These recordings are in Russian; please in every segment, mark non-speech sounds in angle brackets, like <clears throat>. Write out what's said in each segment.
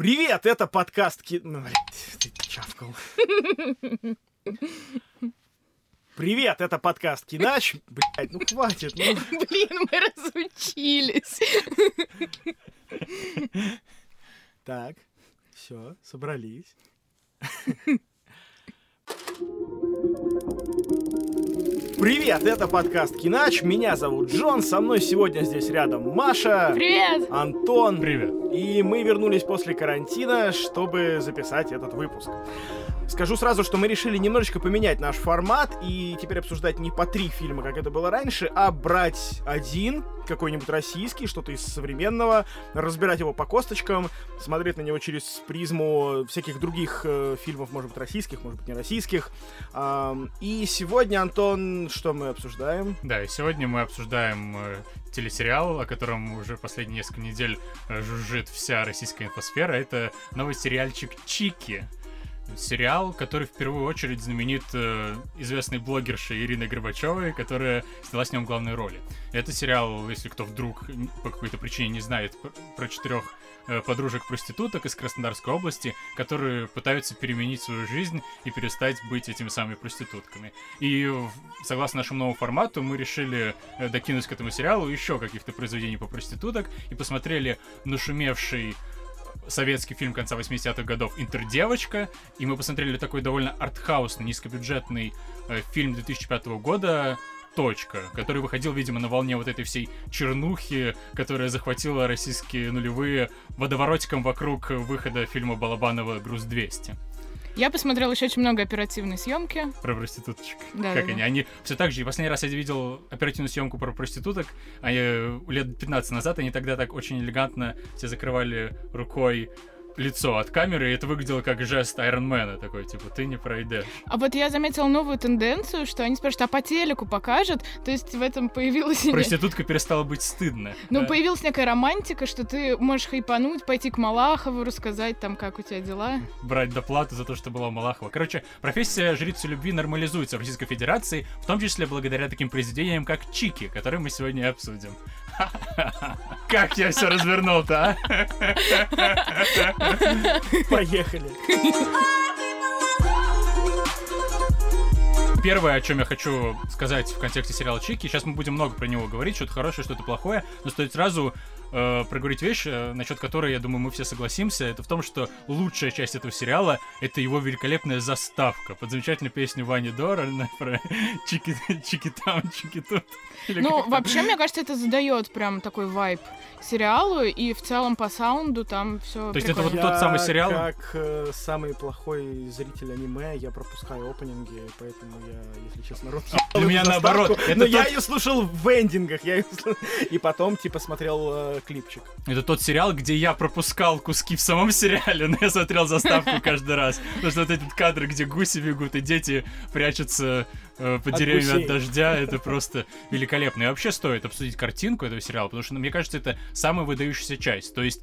Привет, это подкаст Ки... Ну, ты чавкал. Привет, это подкаст Кинач. Блядь, ну хватит, ну. Блин, мы разучились. Так, все, собрались. Привет, это подкаст Кинач. Меня зовут Джон. Со мной сегодня здесь рядом Маша. Привет. Антон. Привет. И мы вернулись после карантина, чтобы записать этот выпуск. Скажу сразу, что мы решили немножечко поменять наш формат и теперь обсуждать не по три фильма, как это было раньше, а брать один, какой-нибудь российский, что-то из современного, разбирать его по косточкам, смотреть на него через призму всяких других э, фильмов, может быть, российских, может быть, не российских. Эм, и сегодня, Антон, что мы обсуждаем? Да, и сегодня мы обсуждаем э, телесериал, о котором уже последние несколько недель э, жужжит вся российская инфосфера. Это новый сериальчик «Чики». Сериал, который в первую очередь знаменит э, известной блогершей Ириной Горбачевой, которая снялась в нем главной роли. Это сериал, если кто вдруг по какой-то причине не знает про четырех э, подружек-проституток из Краснодарской области, которые пытаются переменить свою жизнь и перестать быть этими самыми проститутками. И согласно нашему новому формату мы решили э, докинуть к этому сериалу еще каких-то произведений по проституток и посмотрели нашумевший советский фильм конца 80-х годов «Интердевочка», и мы посмотрели такой довольно артхаусный, низкобюджетный э, фильм 2005 года точка, который выходил, видимо, на волне вот этой всей чернухи, которая захватила российские нулевые водоворотиком вокруг выхода фильма Балабанова «Груз-200». Я посмотрел еще очень много оперативной съемки. Про проституточек. Да, как да, они? да. Они все так же. И последний раз я видел оперативную съемку про проституток, а я, лет 15 назад они тогда так очень элегантно все закрывали рукой лицо от камеры, и это выглядело как жест Айронмена такой, типа, ты не пройдешь. А вот я заметила новую тенденцию, что они спрашивают, а по телеку покажут? То есть в этом появилась... Проститутка перестала быть стыдно. Ну, Да. появилась некая романтика, что ты можешь хайпануть, пойти к Малахову, рассказать там, как у тебя дела. брать доплату за то, что была Малахова. Короче, профессия жрицы любви нормализуется в Российской Федерации, в том числе благодаря таким произведениям, как Чики, которые мы сегодня обсудим. <laughs> Как я все развернул-то, а? Поехали. Первое, о чем я хочу сказать в контексте сериала Чики, сейчас мы будем много про него говорить, что-то хорошее, что-то плохое, но стоит сразу э, проговорить вещь, э, насчет которой, я думаю, мы все согласимся, это в том, что лучшая часть этого сериала — это его великолепная заставка под замечательную песню Вани Дора <laughs> про Чики, Чики там, Чики тут. Ну, вообще, мне кажется, это задает прям такой вайб сериалу, и в целом по саунду там все То есть это вот Я, тот самый сериал? как э, самый плохой зритель аниме, я пропускаю опенинги, поэтому я, если честно, рот ебал Для меня заставку. наоборот. <laughs> Это Но тот- я ее слушал в эндингах, я слу- <laughs> и потом, типа, смотрел э, клипчик. Это тот сериал, где я пропускал куски в самом <laughs> сериале, но я смотрел заставку каждый раз. Потому что вот эти кадры, где гуси бегут и дети прячутся под От деревьями от дождя, это просто великолепно. И вообще стоит обсудить картинку этого сериала, потому что, мне кажется, это самая выдающаяся часть. То есть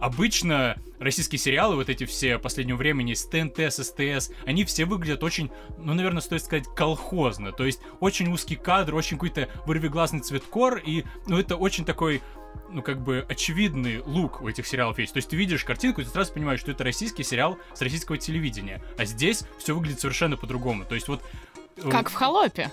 Обычно российские сериалы, вот эти все последнего времени, с ТНТ, с СТС, они все выглядят очень, ну, наверное, стоит сказать, колхозно. То есть очень узкий кадр, очень какой-то вырвиглазный цветкор, и, ну, это очень такой ну, как бы, очевидный лук у этих сериалов есть. То есть ты видишь картинку, и ты сразу понимаешь, что это российский сериал с российского телевидения. А здесь все выглядит совершенно по-другому. То есть вот... э, Как в «Холопе».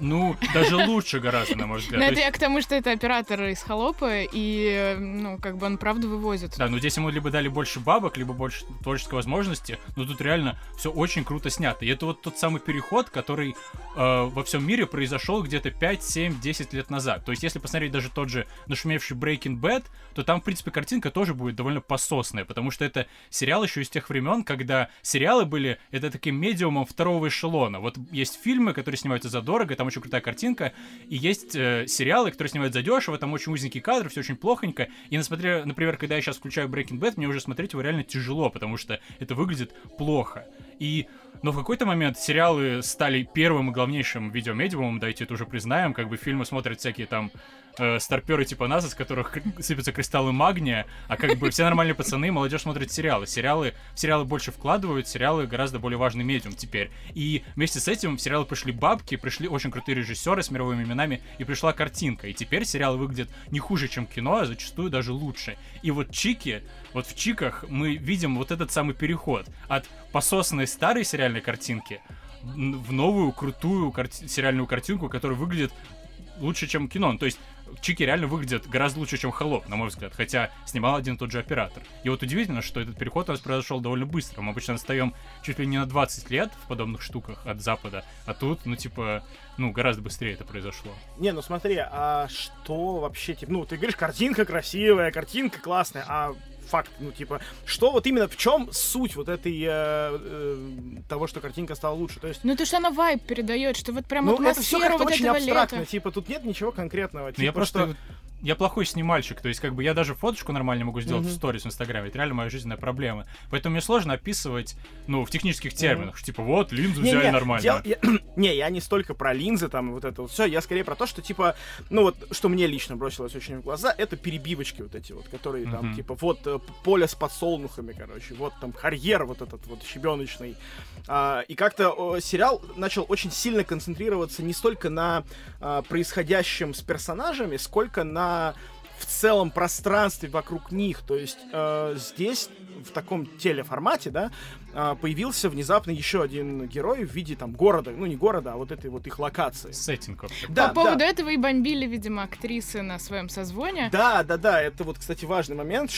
Ну, даже лучше гораздо, на мой взгляд. То это я к тому, что это оператор из «Холопа», и, э, ну, как бы он правда вывозит. Да, но здесь ему либо дали больше бабок, либо больше творческой возможности, но тут реально все очень круто снято. И это вот тот самый переход, который э, во всем мире произошел где-то 5, 7, 10 лет назад. То есть, если посмотреть даже тот же нашумевший Breaking Bad, то там, в принципе, картинка тоже будет довольно пососная, потому что это сериал еще из тех времен, когда сериалы были это таким медиумом второго эшелона. Вот есть фильмы, которые снимаются задорого, там очень крутая картинка, и есть э, сериалы, которые снимают задешево, там очень узенький кадр, все очень плохонько. И, несмотря, например, когда я сейчас включаю Breaking Bad, мне уже смотреть его реально тяжело, потому что это выглядит плохо. И но в какой-то момент сериалы стали первым и главнейшим видеомедиумом, давайте это уже признаем, как бы фильмы смотрят всякие там э, старперы типа нас, из которых сыпятся кристаллы магния, а как бы все нормальные пацаны, молодежь смотрит сериалы. Сериалы, сериалы больше вкладывают, сериалы гораздо более важный медиум теперь. И вместе с этим в сериалы пришли бабки, пришли очень крутые режиссеры с мировыми именами, и пришла картинка. И теперь сериалы выглядят не хуже, чем кино, а зачастую даже лучше. И вот Чики, вот в Чиках мы видим вот этот самый переход от пососанной старой сериальной картинки в новую крутую карти- сериальную картинку, которая выглядит лучше, чем кино. То есть Чики реально выглядят гораздо лучше, чем Холоп, на мой взгляд, хотя снимал один и тот же оператор. И вот удивительно, что этот переход у нас произошел довольно быстро. Мы обычно отстаем чуть ли не на 20 лет в подобных штуках от Запада, а тут, ну, типа, ну, гораздо быстрее это произошло. Не, ну смотри, а что вообще, типа, ну, ты говоришь, картинка красивая, картинка классная, а факт, ну, типа, что вот именно, в чем суть вот этой, э, э, того, что картинка стала лучше, то есть... Ну, то, что она вайп передает, что вот прям ну, атмосферу это все как-то вот очень абстрактно, лета. типа, тут нет ничего конкретного, Ну, типа, я просто... что... Я плохой снимальщик, то есть как бы я даже фоточку нормально могу сделать Мгм. в сторис в Инстаграме, это реально моя жизненная проблема. Поэтому мне сложно описывать, ну, в технических терминах, что типа вот, линзу взяли Не-не, нормально. дел- я- <clears throat> не, я не столько про линзы там и вот это вот все, я скорее про то, что типа, ну вот, что мне лично бросилось очень в глаза, это перебивочки вот эти вот, которые там Мгм. типа вот э, поле с подсолнухами, короче, вот там карьер вот этот вот щебеночный. А, и как-то сериал начал очень сильно концентрироваться не столько на а, происходящем с персонажами, сколько на в целом пространстве вокруг них. То есть э, здесь в таком телеформате, да, э, появился внезапно еще один герой в виде там города, ну не города, а вот этой вот их локации. Сеттинг. Да, По поводу да. этого и бомбили, видимо, актрисы на своем созвоне. Да, да, да, это вот, кстати, важный момент,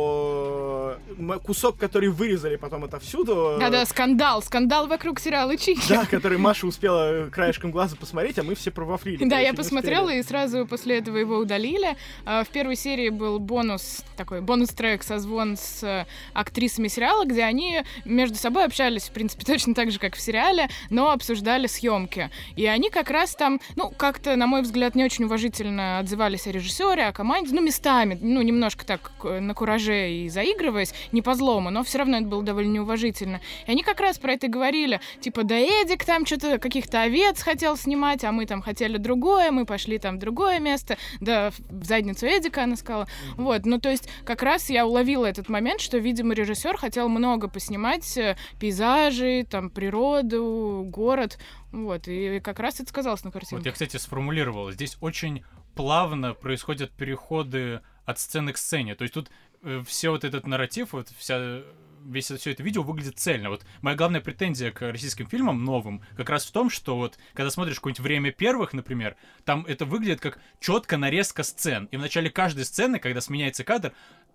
что м- кусок, который вырезали потом отовсюду, э, Да-да, скандал, скандал вокруг сериала Чики. да, который Маша успела краешком глаза посмотреть, а мы все провафлили. Да, я посмотрела, и сразу после этого его удалили. А, В первой серии был бонус, такой бонус-трек, созвон с э, актрисами сериала, где они между собой общались, в принципе, <laughs> точно так же, как в сериале, но обсуждали съемки. И они как раз там, ну, как-то, на мой взгляд, не очень уважительно отзывались о режиссере, о команде, ну, местами, ну, немножко так э, на кураже и заигрываясь, не по злому, но все равно это было довольно неуважительно. И они как раз про это говорили, типа, да Эдик там что-то каких-то овец хотел снимать, а мы там хотели другое, мы пошли там в другое место, да, в задницу Эдика, она сказала. Вот, ну, то есть, как раз я уловила этот момент, что, видимо, режиссер хотел много поснимать э, пейзажей, там, природу, город, вот, и как раз это сказалось на картинке. Вот я, кстати, сформулировал. Здесь очень плавно происходят переходы от сцены к сцене. То есть тут э, все вот этот нарратив, вот вся весь все это видео выглядит цельно. Вот моя главная претензия к российским фильмам новым как раз в том, что вот когда смотришь какое-нибудь время первых, например, там это выглядит как четко нарезка сцен. И в начале каждой сцены, когда сменяется кадр,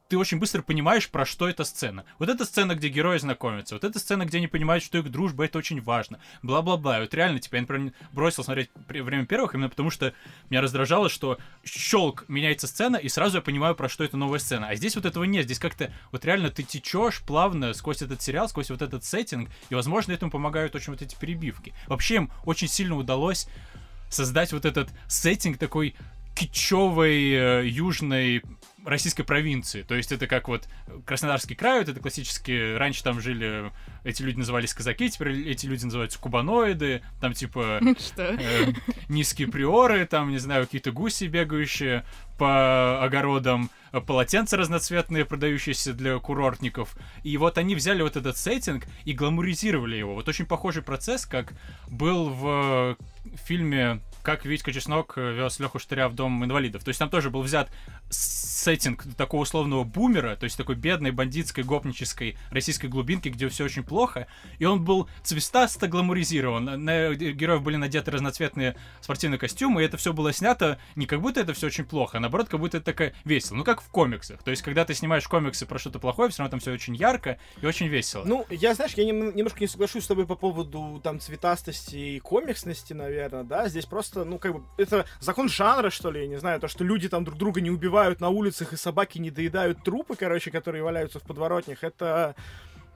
ты очень быстро понимаешь, про что эта сцена. Вот эта сцена, где герои знакомятся, вот эта сцена, где они понимают, что их дружба это очень важно, бла-бла-бла. Вот реально, типа, я, например, бросил смотреть время первых, именно потому что меня раздражало, что щелк меняется сцена, и сразу я понимаю, про что это новая сцена. А здесь вот этого нет. Здесь как-то вот реально ты течешь плавно сквозь этот сериал, сквозь вот этот сеттинг, и, возможно, этому помогают очень вот эти перебивки. Вообще им очень сильно удалось создать вот этот сеттинг такой кичевой э, южной российской провинции. То есть это как вот Краснодарский край, вот это классические... Раньше там жили... Эти люди назывались казаки, теперь эти люди называются кубаноиды. Там типа <laughs> э, низкие приоры, там, не знаю, какие-то гуси бегающие по огородам, полотенца разноцветные, продающиеся для курортников. И вот они взяли вот этот сеттинг и гламуризировали его. Вот очень похожий процесс, как был в фильме «Как Витька Чеснок вез Леху Штыря в дом инвалидов». То есть там тоже был взят сеттинг такого условного бумера, то есть такой бедной, бандитской, гопнической российской глубинки, где все очень плохо, и он был цвестасто гламуризирован. На героев были надеты разноцветные спортивные костюмы, и это все было снято не как будто это все очень плохо, а наоборот, как будто это такая весело. Ну, как в комиксах. То есть, когда ты снимаешь комиксы про что-то плохое, все равно там все очень ярко и очень весело. Ну, я, знаешь, я нем- немножко не соглашусь с тобой по поводу там цветастости и комиксности, наверное, да, здесь просто, ну, как бы, это закон жанра, что ли, я не знаю, то, что люди там друг друга не убивают на улицах и собаки не доедают трупы, короче, которые валяются в подворотнях, это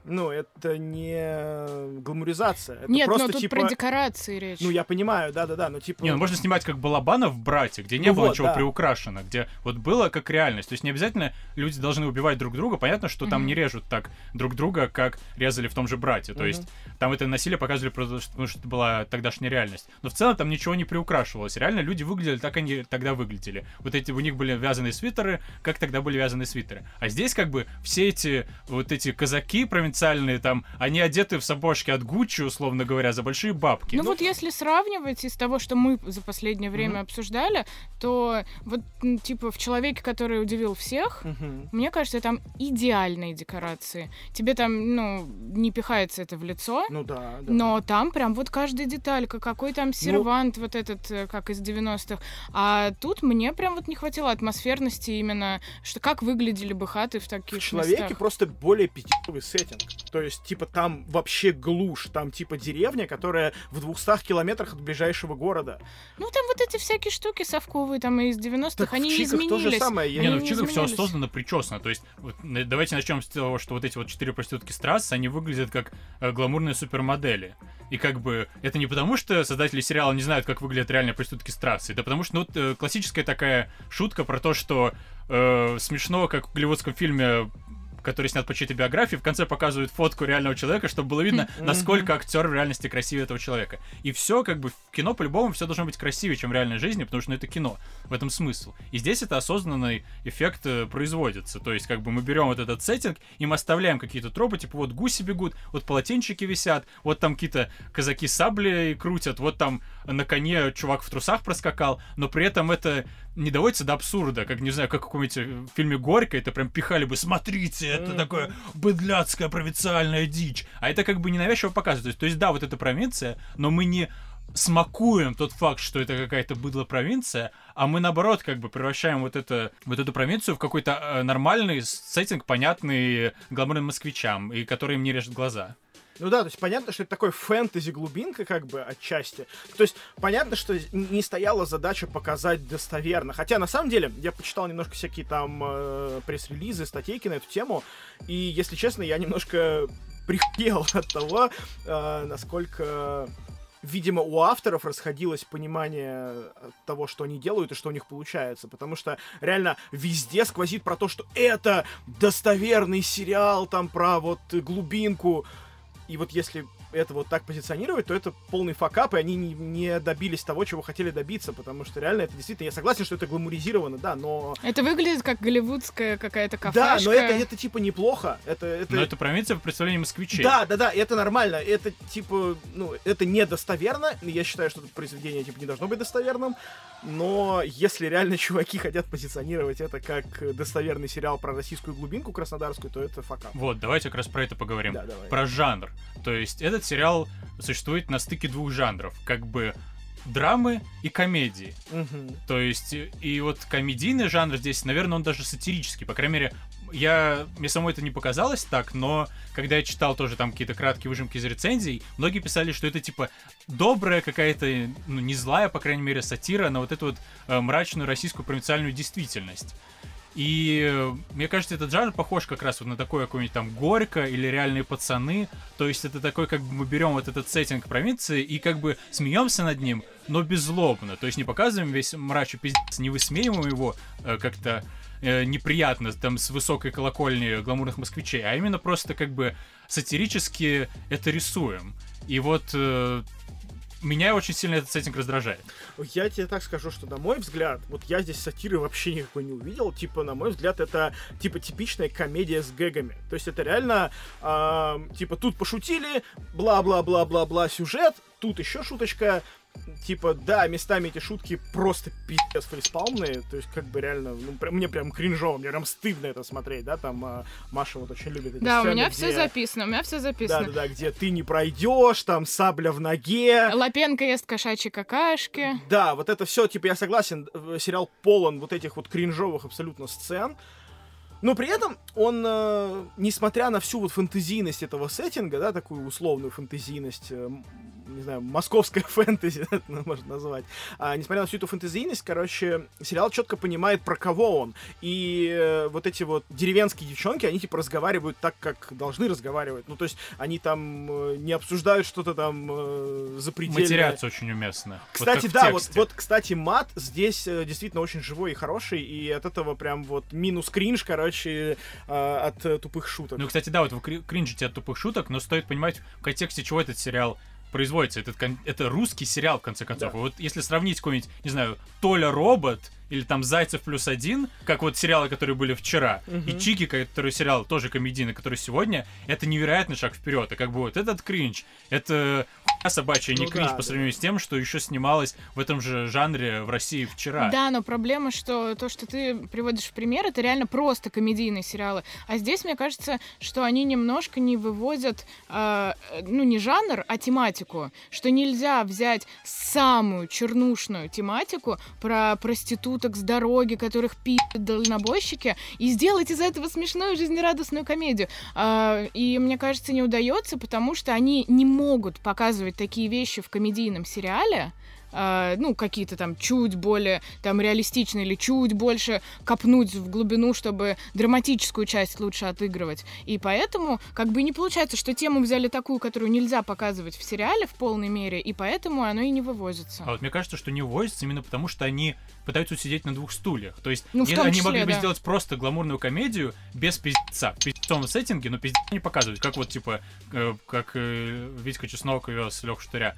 Ну, это не гламуризация. Это Нет, просто но тут типа... про декорации речь. Ну, я понимаю, да-да-да, но типа... Не, ну можно снимать как Балабанов в «Брате», где не Ну было вот, ничего да. приукрашено, где вот было как реальность. То есть не обязательно люди должны убивать друг друга. Понятно, что там Мгм. не режут так друг друга, как резали в том же «Брате». То Мгм. есть там это насилие показывали, потому что потому что это была тогдашняя реальность. Но в целом там ничего не приукрашивалось. Реально люди выглядели так, они тогда выглядели. Вот эти, у них были вязаные свитеры, как тогда были вязаные свитеры. А здесь как бы все эти вот эти казаки провинциальные там, они одеты в сапожки от Гуччи, условно говоря, за большие бабки. Ну, вот если сравнивать из того, что мы за последнее время Мгм. обсуждали, то вот типа в человеке, который удивил всех, Мгм. мне кажется, там идеальные декорации. Тебе там, ну, не пихается это в лицо. Ну да, да. Но там прям вот каждая деталька, какой Ну там сервант вот этот, э, как из 90-х. А тут мне прям вот не хватило атмосферности именно, что как выглядели бы хаты в в таких человеке местах. просто более пятиковый сеттинг. То есть, типа, там вообще глушь, там, типа, деревня, которая в 200 километрах от ближайшего города. Ну, там вот эти всякие штуки совковые, там из 90-х, Так они в не Чиках то же изменились. самое. Я Не, не- ну в Чиках все изменились. осознанно причесано. То есть, вот, давайте начнем с того, что вот эти вот четыре проститутки с трассы, они выглядят как э, гламурные супермодели. И как бы это не потому, что создатели сериала не знают, как выглядят реальные проститутки с трассы. Это потому что, ну, вот, э, классическая такая шутка про то, что э, смешно, как в голливудском фильме который снят по чьей-то биографии, в конце показывают фотку реального человека, чтобы было видно, насколько актер в реальности красивее этого человека. И все, как бы, в кино по-любому все должно быть красивее, чем в реальной жизни, потому что ну, это кино. В этом смысл. И здесь это осознанный эффект э, производится. То есть, как бы мы берем вот этот сеттинг, и мы оставляем какие-то тропы, типа вот гуси бегут, вот полотенчики висят, вот там какие-то казаки сабли крутят, вот там на коне чувак в трусах проскакал, но при этом это не доводится до абсурда, как, не знаю, как в каком-нибудь э, фильме «Горько», это прям пихали бы, смотрите, это такое быдляцкая провинциальная дичь. А это как бы ненавязчиво показывает. То есть, то есть, да, вот это провинция, но мы не смакуем тот факт, что это какая-то быдло провинция, а мы наоборот как бы превращаем вот, это, вот эту провинцию в какой-то э, нормальный сеттинг, понятный гламурным москвичам, и который им не режет глаза. Ну да, то есть понятно, что это такой фэнтези-глубинка, как бы, отчасти. То есть понятно, что не стояла задача показать достоверно. Хотя, на самом деле, я почитал немножко всякие там э, пресс-релизы, статейки на эту тему, и, если честно, я немножко <laughs> прихуел от того, э, насколько... Видимо, у авторов расходилось понимание того, что они делают и что у них получается. Потому что реально везде сквозит про то, что это достоверный сериал, там про вот глубинку. И вот если это вот так позиционировать, то это полный факап, и они не, не добились того, чего хотели добиться, потому что реально это действительно, я согласен, что это гламуризировано, да, но... Это выглядит как голливудская какая-то Да, кафешка. но это, это типа неплохо, это... это... Но это провинция в представлении москвичей. Да, да, да, это нормально, это типа, ну, это недостоверно, я считаю, что это произведение типа не должно быть достоверным, но если реально чуваки хотят позиционировать это как достоверный сериал про российскую глубинку краснодарскую, то это факап. Вот, давайте как раз про это поговорим. Да, давай. Про жанр. То есть этот сериал существует на стыке двух жанров. Как бы драмы и комедии. Мгм. То есть, и- и вот комедийный жанр здесь, наверное, он даже сатирический. По крайней мере, я, мне самой это не показалось так, но когда я читал тоже там какие-то краткие выжимки из рецензий, многие писали, что это типа добрая какая-то, ну не злая, по крайней мере, сатира на вот эту вот э, мрачную российскую провинциальную действительность. И э, мне кажется, этот жанр похож как раз вот на такое какое-нибудь там Горько или Реальные пацаны. То есть это такой, как бы мы берем вот этот сеттинг провинции и как бы смеемся над ним, но беззлобно. То есть не показываем весь мрач и пиздец, не высмеиваем его э, как-то э, неприятно там с высокой колокольни гламурных москвичей, а именно просто как бы сатирически это рисуем. И вот э, меня очень сильно этот сеттинг раздражает. Я тебе так скажу, что на мой взгляд, вот я здесь сатиры вообще никакой не увидел. Типа, на мой взгляд, это типа типичная комедия с гэгами. То есть это реально, а, типа, тут пошутили, бла-бла-бла-бла-бла сюжет, тут еще шуточка. Типа, да, местами эти шутки просто пиздец фейспалмные. То есть, как бы реально, ну, прям- мне прям кринжово, мне прям стыдно это смотреть, да, там а, Маша вот очень любит эти Да, у сцены, меня все где- записано, у меня все записано. Да-да-да, где ты не пройдешь, там сабля в ноге. Лапенко ест кошачьи какашки. Да, вот это все, типа, я согласен, э, сериал полон вот этих вот кринжовых абсолютно сцен. Но при этом он, э, несмотря на всю вот фэнтезийность этого сеттинга, да, такую условную фэнтезийность, э, м, не знаю, московское <laughs> фэнтези, <laughs> это можно назвать. А, несмотря на всю эту фэнтезийность, короче, сериал четко понимает, про кого он. И э, вот эти вот деревенские девчонки, они типа разговаривают так, как должны разговаривать. Ну, то есть они там э, не обсуждают что-то там э, запредельное. Матерятся очень уместно. Кстати, вот да, вот, вот, кстати, мат здесь э, действительно очень живой и хороший, и от этого прям вот минус кринж, короче, э, от э, тупых шуток. Ну, кстати, да, вот вы кринжите от тупых шуток, но стоит понимать, в контексте чего этот сериал производится. Этот, это русский сериал, в конце концов. Да. вот если сравнить какой-нибудь, не знаю, Толя Робот или там Зайцев плюс один, как вот сериалы, которые были вчера, угу. и Чики, который сериал тоже комедийный, который сегодня, это невероятный шаг вперед. А как бы вот этот кринж, это собачья, не ну, кринж да, по сравнению да. с тем, что еще снималось в этом же жанре в России вчера. Да, но проблема, что то, что ты приводишь в пример, это реально просто комедийные сериалы. А здесь, мне кажется, что они немножко не выводят, э, ну, не жанр, а тематику. Что нельзя взять самую чернушную тематику про проституток с дороги, которых пи***ют дальнобойщики, и сделать из этого смешную жизнерадостную комедию. Э, и мне кажется, не удается, потому что они не могут показывать такие вещи в комедийном сериале, Uh, ну, какие-то там чуть более там реалистичные или чуть больше копнуть в глубину, чтобы драматическую часть лучше отыгрывать. И поэтому как бы не получается, что тему взяли такую, которую нельзя показывать в сериале в полной мере, и поэтому оно и не вывозится. А вот мне кажется, что не вывозится именно потому, что они пытаются сидеть на двух стульях. То есть ну, они числе, могли бы да. сделать просто гламурную комедию без пиздеца. В пиздецовом сеттинге, но пиздец не показывать. Как вот, типа, э, как э, Витька Чеснок вез Лех Штыря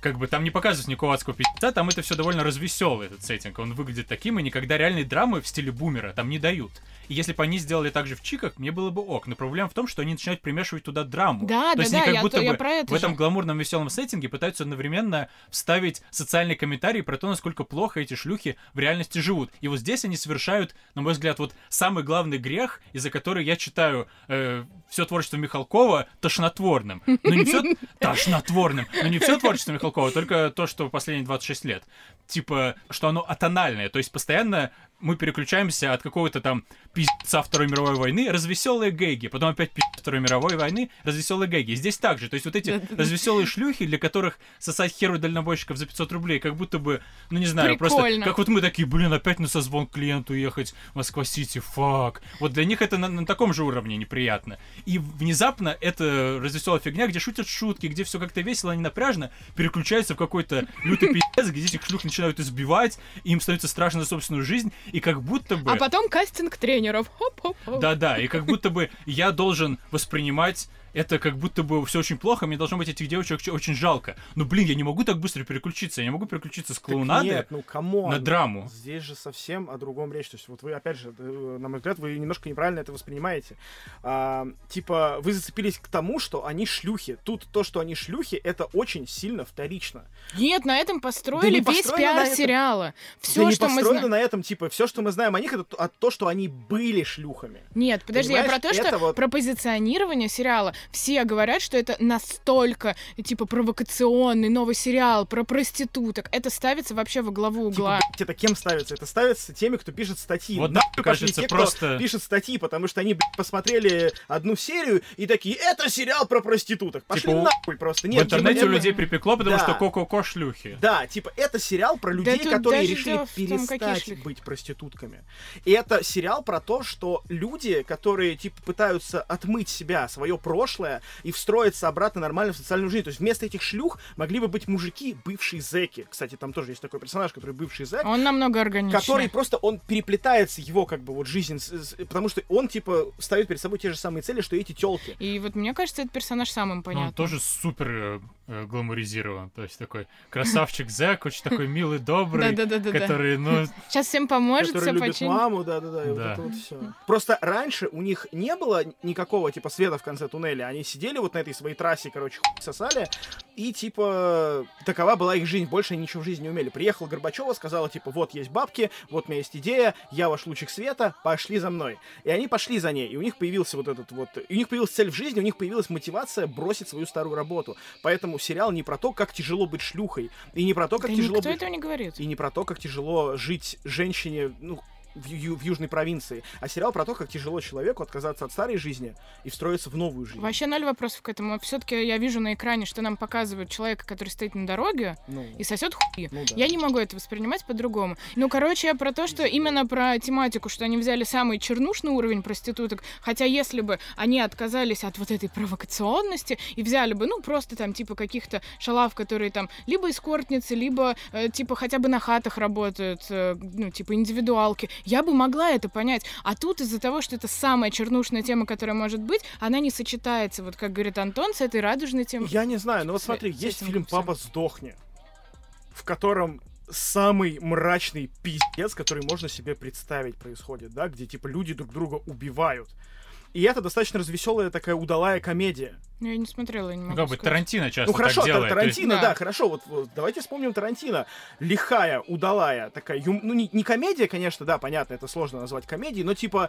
как бы там не показывают никакого адского пиздеца, там это все довольно развеселый этот сеттинг. Он выглядит таким, и никогда реальной драмы в стиле бумера там не дают. И если бы они сделали так же в Чиках, мне было бы ок. Но проблема в том, что они начинают примешивать туда драму. Да, то да, есть да, они как я, будто я бы про это в этом же. гламурном веселом сеттинге пытаются одновременно вставить социальный комментарий про то, насколько плохо эти шлюхи в реальности живут. И вот здесь они совершают, на мой взгляд, вот самый главный грех, из-за которого я читаю э, все творчество Михалкова тошнотворным. Ну не все тошнотворным, но не все творчество Михалкова, только то, что последние 26 лет. Типа, что оно атональное, то есть постоянно мы переключаемся от какого-то там пиздца Второй мировой войны, развеселые гэги, потом опять пиздец Второй мировой войны, развеселые гэги. Здесь также, то есть вот эти развеселые шлюхи, для которых сосать херу дальнобойщиков за 500 рублей, как будто бы, ну не знаю, Прикольно. просто как вот мы такие, блин, опять на созвон клиенту ехать в Москва-Сити, фак. Вот для них это на, на таком же уровне неприятно. И внезапно эта развеселая фигня, где шутят шутки, где все как-то весело, не напряжно, переключается в какой-то лютый пиздец, где этих шлюх начинают избивать, им становится страшно за собственную жизнь, и как будто бы... А потом кастинг тренеров. Да-да, и как будто бы я должен воспринимать это как будто бы все очень плохо, мне должно быть этих девочек очень жалко. Но, блин, я не могу так быстро переключиться, я не могу переключиться с клоунады нет, ну, come on. на драму. Здесь же совсем о другом речь. То есть вот вы, опять же, э, на мой взгляд, вы немножко неправильно это воспринимаете. А, типа, вы зацепились к тому, что они шлюхи. Тут то, что они шлюхи, это очень сильно вторично. Нет, на этом построили да весь пиар сериала. Все, да что не построено мы... на этом, типа, все, что мы знаем о них, это то, что они были шлюхами. Нет, подожди, Понимаешь? я про то, что вот... про позиционирование сериала все говорят, что это настолько, типа, провокационный новый сериал про проституток. Это ставится вообще во главу типа, угла. Типа, это кем ставится? Это ставится теми, кто пишет статьи. Вот, да, кажется, те, просто... кто пишет статьи, потому что они, блядь, посмотрели одну серию и такие, это сериал про проституток. Пошли типа, нахуй просто. Нет, в интернете типа, у людей припекло, потому да. что ко-ко-ко шлюхи. Да, типа, это сериал про людей, да которые решили том, перестать быть проститутками. И это сериал про то, что люди, которые, типа, пытаются отмыть себя, свое прошлое, и встроиться обратно нормально в социальную жизнь. То есть вместо этих шлюх могли бы быть мужики, бывшие зэки. Кстати, там тоже есть такой персонаж, который бывший зэк. Он намного органичнее. Который просто, он переплетается его как бы вот жизнь, потому что он типа ставит перед собой те же самые цели, что и эти телки. И вот мне кажется, этот персонаж самым понятным. Он тоже супер э, гламуризирован. То есть такой красавчик зэк, очень такой милый, добрый, который, ну... Сейчас всем поможет, Который любит маму, да-да-да, и вот это вот все. Просто раньше у них не было никакого типа света в конце туннеля. Они сидели вот на этой своей трассе, короче, сосали, и, типа, такова была их жизнь, больше они ничего в жизни не умели. Приехала Горбачева, сказала, типа, вот есть бабки, вот у меня есть идея, я ваш лучик света, пошли за мной. И они пошли за ней, и у них появился вот этот вот, и у них появилась цель в жизни, у них появилась мотивация бросить свою старую работу. Поэтому сериал не про то, как тяжело быть шлюхой, и не про то, как да тяжело никто быть... этого не говорит. И не про то, как тяжело жить женщине, ну, в, ю- в южной провинции, а сериал про то, как тяжело человеку отказаться от старой жизни и встроиться в новую жизнь. Вообще ноль вопросов к этому. Все-таки я вижу на экране, что нам показывают человека, который стоит на дороге Ну, и сосет хуй. ну да. Я не могу это воспринимать по-другому. Ну, короче, про то, что именно про тематику, что они взяли самый чернушный уровень проституток, хотя если бы они отказались от вот этой провокационности и взяли бы, ну, просто там, типа, каких-то шалав, которые там либо эскортницы, либо, э, типа, хотя бы на хатах работают, э, ну, типа, индивидуалки, я бы могла это понять. А тут из-за того, что это самая чернушная тема, которая может быть, она не сочетается, вот как говорит Антон, с этой радужной темой. Я не знаю, но вот С- смотри, с есть этим фильм. «Папа, сдохни», в котором самый мрачный пиздец, который можно себе представить, происходит, да, где, типа, люди друг друга убивают. И это достаточно развеселая такая удалая комедия. Ну, Я не смотрела, я не Ну, могу как бы сказать. Тарантино часто Ну хорошо, так делает. то есть- Тарантино, Да. да. хорошо. Вот, вот давайте вспомним Тарантино. Лихая, удалая, такая, юм- ну не, не комедия, конечно, да, понятно, это сложно назвать комедией, но типа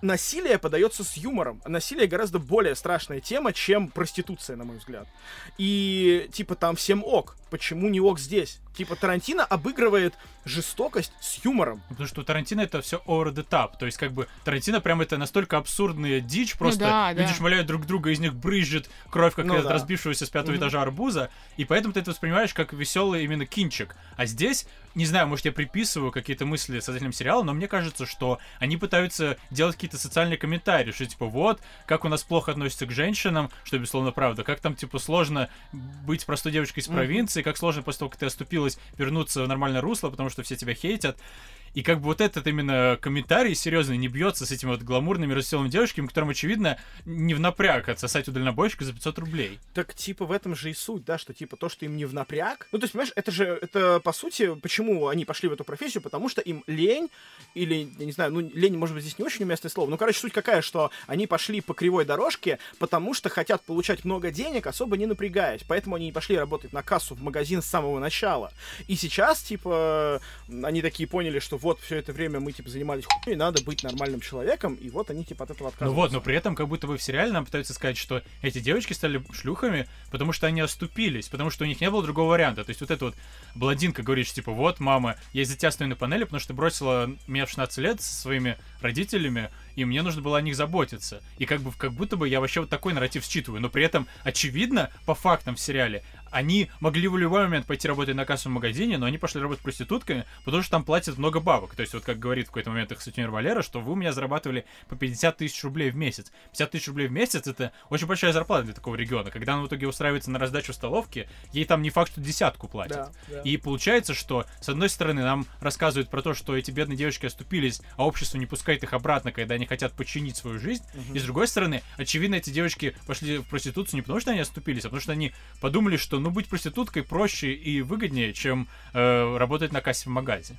насилие подается с юмором. Насилие гораздо более страшная тема, чем проституция, на мой взгляд. И типа там всем ок. Почему не ок здесь? Типа Тарантино обыгрывает жестокость с юмором. Потому что у Тарантино это все over the top. То есть, как бы, Тарантино прям это настолько абсурдная дичь, просто Ну да, люди да. шмаляют друг друга, из них брызжет кровь, как Ну от да. разбившегося с пятого Мгм. этажа арбуза, и поэтому ты это воспринимаешь как веселый именно кинчик. А здесь, не знаю, может, я приписываю какие-то мысли создателям сериала, но мне кажется, что они пытаются делать какие-то социальные комментарии, что типа вот, как у нас плохо относятся к женщинам, что безусловно правда, как там типа сложно быть простой девочкой из провинции, как сложно после того, как ты оступилась, вернуться в нормальное русло, потому что все тебя хейтят. И как бы вот этот именно комментарий серьезно не бьется с этими вот гламурными развеселыми девушками, которым, очевидно, не в напряг отсосать у дальнобойщика за 500 рублей. Так, типа, в этом же и суть, да, что, типа, то, что им не в напряг. Ну, то есть, понимаешь, это же, это, по сути, почему они пошли в эту профессию, потому что им лень, или, я не знаю, ну, лень, может быть, здесь не очень уместное слово, но, короче, суть какая, что они пошли по кривой дорожке, потому что хотят получать много денег, особо не напрягаясь. Поэтому они и пошли работать на кассу в магазин с самого начала. И сейчас, типа, они такие поняли, что вот, все это время мы, типа, занимались хуйней, надо быть нормальным человеком, и вот они, типа, от этого Ну отказываются. вот, но при этом как будто бы в сериале нам пытаются сказать, что эти девочки стали шлюхами, потому что они оступились, потому что у них не было другого варианта. То есть вот эта вот блондинка говорит, что, типа, вот, мама, я из-за тебя стою на панели, потому что бросила меня в 16 лет со своими родителями, и мне нужно было о них заботиться. И как бы как будто бы я вообще вот такой нарратив считываю, но при этом очевидно, по фактам в сериале, они могли в любой момент пойти работать на кассовом магазине, но они пошли работать проститутками, потому что там платят много бабок. То есть вот как говорит в какой-то момент их сутенер Валера, что вы у меня зарабатывали по 50 тысяч рублей в месяц. 50 тысяч рублей в месяц это очень большая зарплата для такого региона. Когда она в итоге устраивается на раздачу столовки, ей там не факт, что десятку платят. Да, да. И получается, что с одной стороны нам рассказывают про то, что эти бедные девочки оступились, а общество не пускает их обратно, когда они хотят починить свою жизнь. Мгм. И с другой стороны, очевидно, эти девочки пошли в проституцию не потому, что они оступились, а потому что они подумали, что ну быть проституткой проще и выгоднее, чем э, работать на кассе в магазе.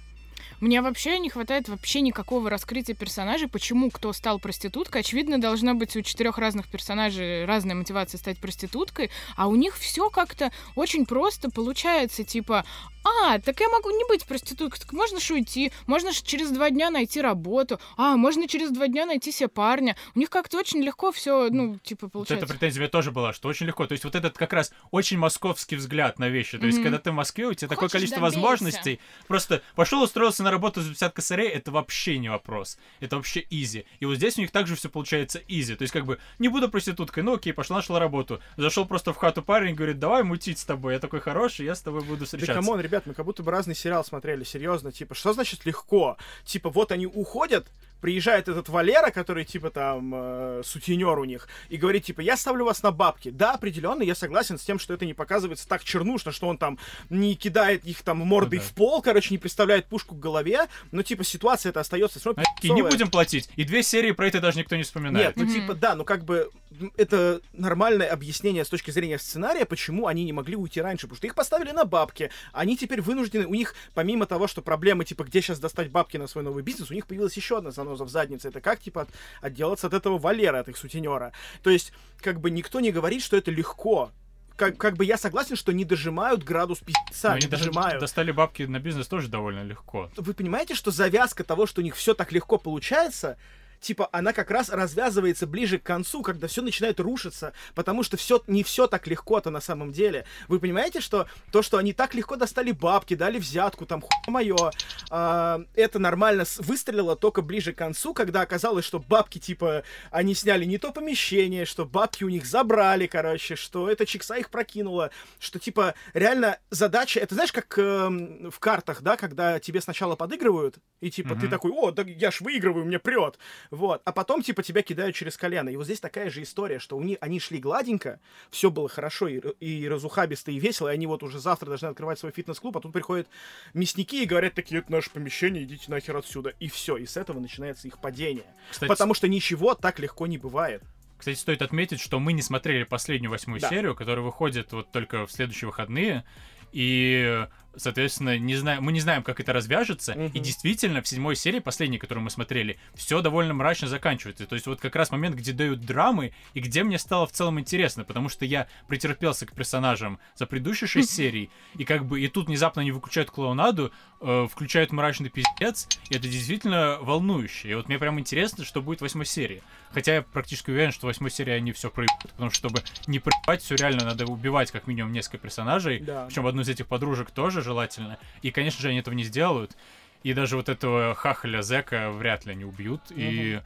Мне вообще не хватает вообще никакого раскрытия персонажей, почему кто стал проституткой. Очевидно, должна быть у четырех разных персонажей разная мотивация стать проституткой, а у них все как-то очень просто получается, типа, а, так я могу не быть проституткой, так можно же уйти, можно же через два дня найти работу, а, можно через два дня найти себе парня. У них как-то очень легко все, ну, типа, Вот получается. эта претензия у меня тоже была, что очень легко. То есть вот этот как раз очень московский взгляд на вещи. То есть Мгм. когда ты в Москве, у тебя такое Хочешь, количество добейся. возможностей. Просто пошел устроился на работу за 50 косарей, это вообще не вопрос. Это вообще easy. И вот здесь у них также все получается easy. То есть как бы не буду проституткой, ну окей, пошла нашла работу. Зашел просто в хату парень, говорит, давай мутить с тобой, я такой хороший, я с тобой буду Да встречаться. come on, ребят, мы как будто бы разный сериал смотрели, серьезно. Типа, что значит легко? Типа, вот они уходят, приезжает этот Валера, который, типа, там, э, сутенер у них, и говорит, типа, я ставлю вас на бабки. Да, определенно, я согласен с тем, что это не показывается так чернушно, что он там не кидает их там мордой Ну да. в пол, короче, не представляет пушку к голове, но, типа, ситуация это остается все равно А не будем платить. И две серии про это даже никто не вспоминает. Нет, ну Мгм. типа, да, ну как бы это нормальное объяснение с точки зрения сценария, почему они не могли уйти раньше, потому что их поставили на бабки, они теперь вынуждены, у них, помимо того, что проблемы, типа, где сейчас достать бабки на свой новый бизнес, у них появилась еще одна заноза в заднице, это как, типа, от- отделаться от этого Валера, от их сутенера. То есть, как бы никто не говорит, что это легко. Как, как бы я согласен, что не дожимают градус пи***ца, Но не они даже дожимают. достали бабки на бизнес тоже довольно легко. Вы понимаете, что завязка того, что у них все так легко получается, типа, она как раз развязывается ближе к концу, когда все начинает рушиться, потому что все не все так легко-то на самом деле. Вы понимаете, что то, что они так легко достали бабки, дали взятку, там, хуй мое, а, это нормально выстрелило только ближе к концу, когда оказалось, что бабки, типа, они сняли не то помещение, что бабки у них забрали, короче, что эта чикса их прокинула, что, типа, реально задача, это знаешь, как э, в картах, да, когда тебе сначала подыгрывают, и, типа, mm-hmm. ты такой, о, да я ж выигрываю, мне прет, вот, а потом, типа, тебя кидают через колено, и вот здесь такая же история, что у них, они шли гладенько, все было хорошо и, и разухабисто, и весело, и они вот уже завтра должны открывать свой фитнес-клуб, а тут приходят мясники и говорят такие, это наше помещение, идите нахер отсюда, и все, и с этого начинается их падение. Кстати, Потому что ничего так легко не бывает. Кстати, стоит отметить, что мы не смотрели последнюю восьмую да. серию, которая выходит вот только в следующие выходные. И Соответственно, не знаю, мы не знаем, как это развяжется. Mm-hmm. И действительно, в седьмой серии, последней, которую мы смотрели, все довольно мрачно заканчивается. То есть вот как раз момент, где дают драмы, и где мне стало в целом интересно, потому что я претерпелся к персонажам за предыдущие шесть серий, и как бы и тут внезапно они выключают клоунаду, э, включают мрачный пиздец, и это действительно волнующе. И вот мне прям интересно, что будет в восьмой серии. Хотя я практически уверен, что в восьмой серии они все проебут, потому что чтобы не проебать, все реально надо убивать как минимум несколько персонажей, да. причем одну из этих подружек тоже желательно. И, конечно же, они этого не сделают. И даже вот этого хахаля Зека вряд ли они убьют. Mm-hmm. И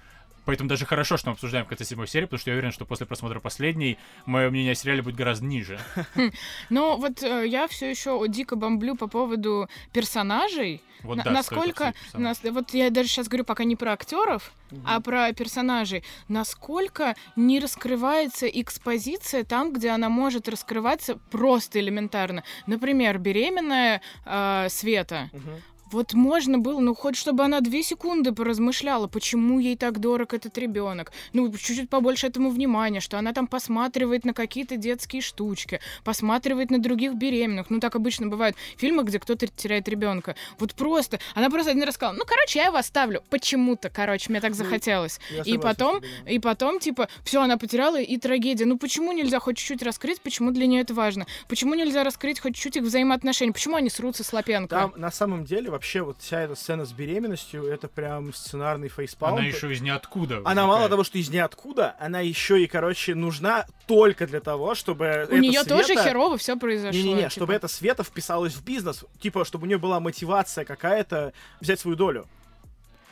Поэтому даже хорошо, что мы обсуждаем в конце седьмой серии, потому что я уверен, что после просмотра последней мое мнение о сериале будет гораздо ниже. Хм. Но вот э, я все еще дико бомблю по поводу персонажей. Вот да, насколько нас, вот я даже сейчас говорю пока не про актеров, угу. а про персонажей. Насколько не раскрывается экспозиция там, где она может раскрываться просто элементарно. Например, беременная э, Света. Угу вот можно было, ну, хоть чтобы она две секунды поразмышляла, почему ей так дорог этот ребенок. Ну, чуть-чуть побольше этому внимания, что она там посматривает на какие-то детские штучки, посматривает на других беременных. Ну, так обычно бывает в фильмах, где кто-то теряет ребенка. Вот просто. Она просто один раз сказала, ну, короче, я его оставлю. Почему-то, короче, мне так ну, захотелось. Я и потом, и потом, типа, все, она потеряла, и трагедия. Ну, почему нельзя хоть чуть-чуть раскрыть, почему для нее это важно? Почему нельзя раскрыть хоть чуть-чуть их взаимоотношения? Почему они срутся с Лапенко? Там, на самом деле, вообще вот вся эта сцена с беременностью, это прям сценарный facepalm. Она еще из ниоткуда. Она мало того, что из ниоткуда, она еще и, короче, нужна только для того, чтобы... У нее Света... тоже херово все произошло. Не-не-не, типа. чтобы эта Света вписалась в бизнес, типа, чтобы у нее была мотивация какая-то взять свою долю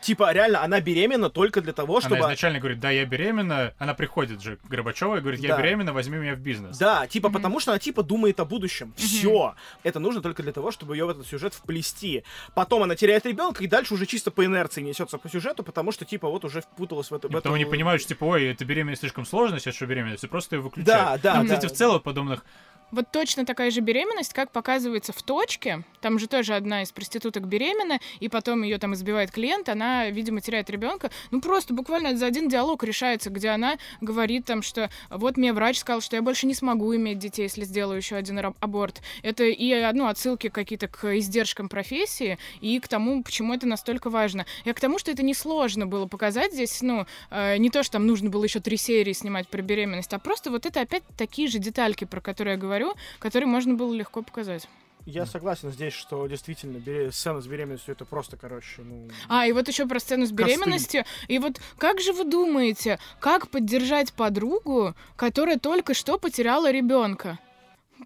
типа, реально, она беременна только для того, чтобы... Она изначально говорит, да, я беременна, она приходит же к Горбачевой и говорит, я да. беременна, возьми меня в бизнес. Да, типа, mm-hmm. потому что она, типа, думает о будущем. Mm-hmm. Все. Это нужно только для того, чтобы ее в этот сюжет вплести. Потом она теряет ребенка, и дальше уже чисто по инерции несется по сюжету, потому что, типа, вот уже впуталась в это. И в потом эту... не понимают, что, типа, ой, это беременность слишком сложно, сейчас что беременность, и просто ее выключают. Да, да. Ну, кстати, да. в целом подобных вот точно такая же беременность, как показывается в точке. Там же тоже одна из проституток беременна, и потом ее там избивает клиент, она, видимо, теряет ребенка. Ну просто буквально за один диалог решается, где она говорит там, что вот мне врач сказал, что я больше не смогу иметь детей, если сделаю еще один аборт. Это и ну, отсылки какие-то к издержкам профессии и к тому, почему это настолько важно. Я к тому, что это несложно было показать здесь, ну, э, не то, что там нужно было еще три серии снимать про беременность, а просто вот это опять такие же детальки, про которые я говорю, говорю, который можно было легко показать. Я согласен здесь, что действительно бере... сцена с беременностью это просто, короче, ну... А, и вот еще про сцену с беременностью. Костыль. И вот как же вы думаете, как поддержать подругу, которая только что потеряла ребенка?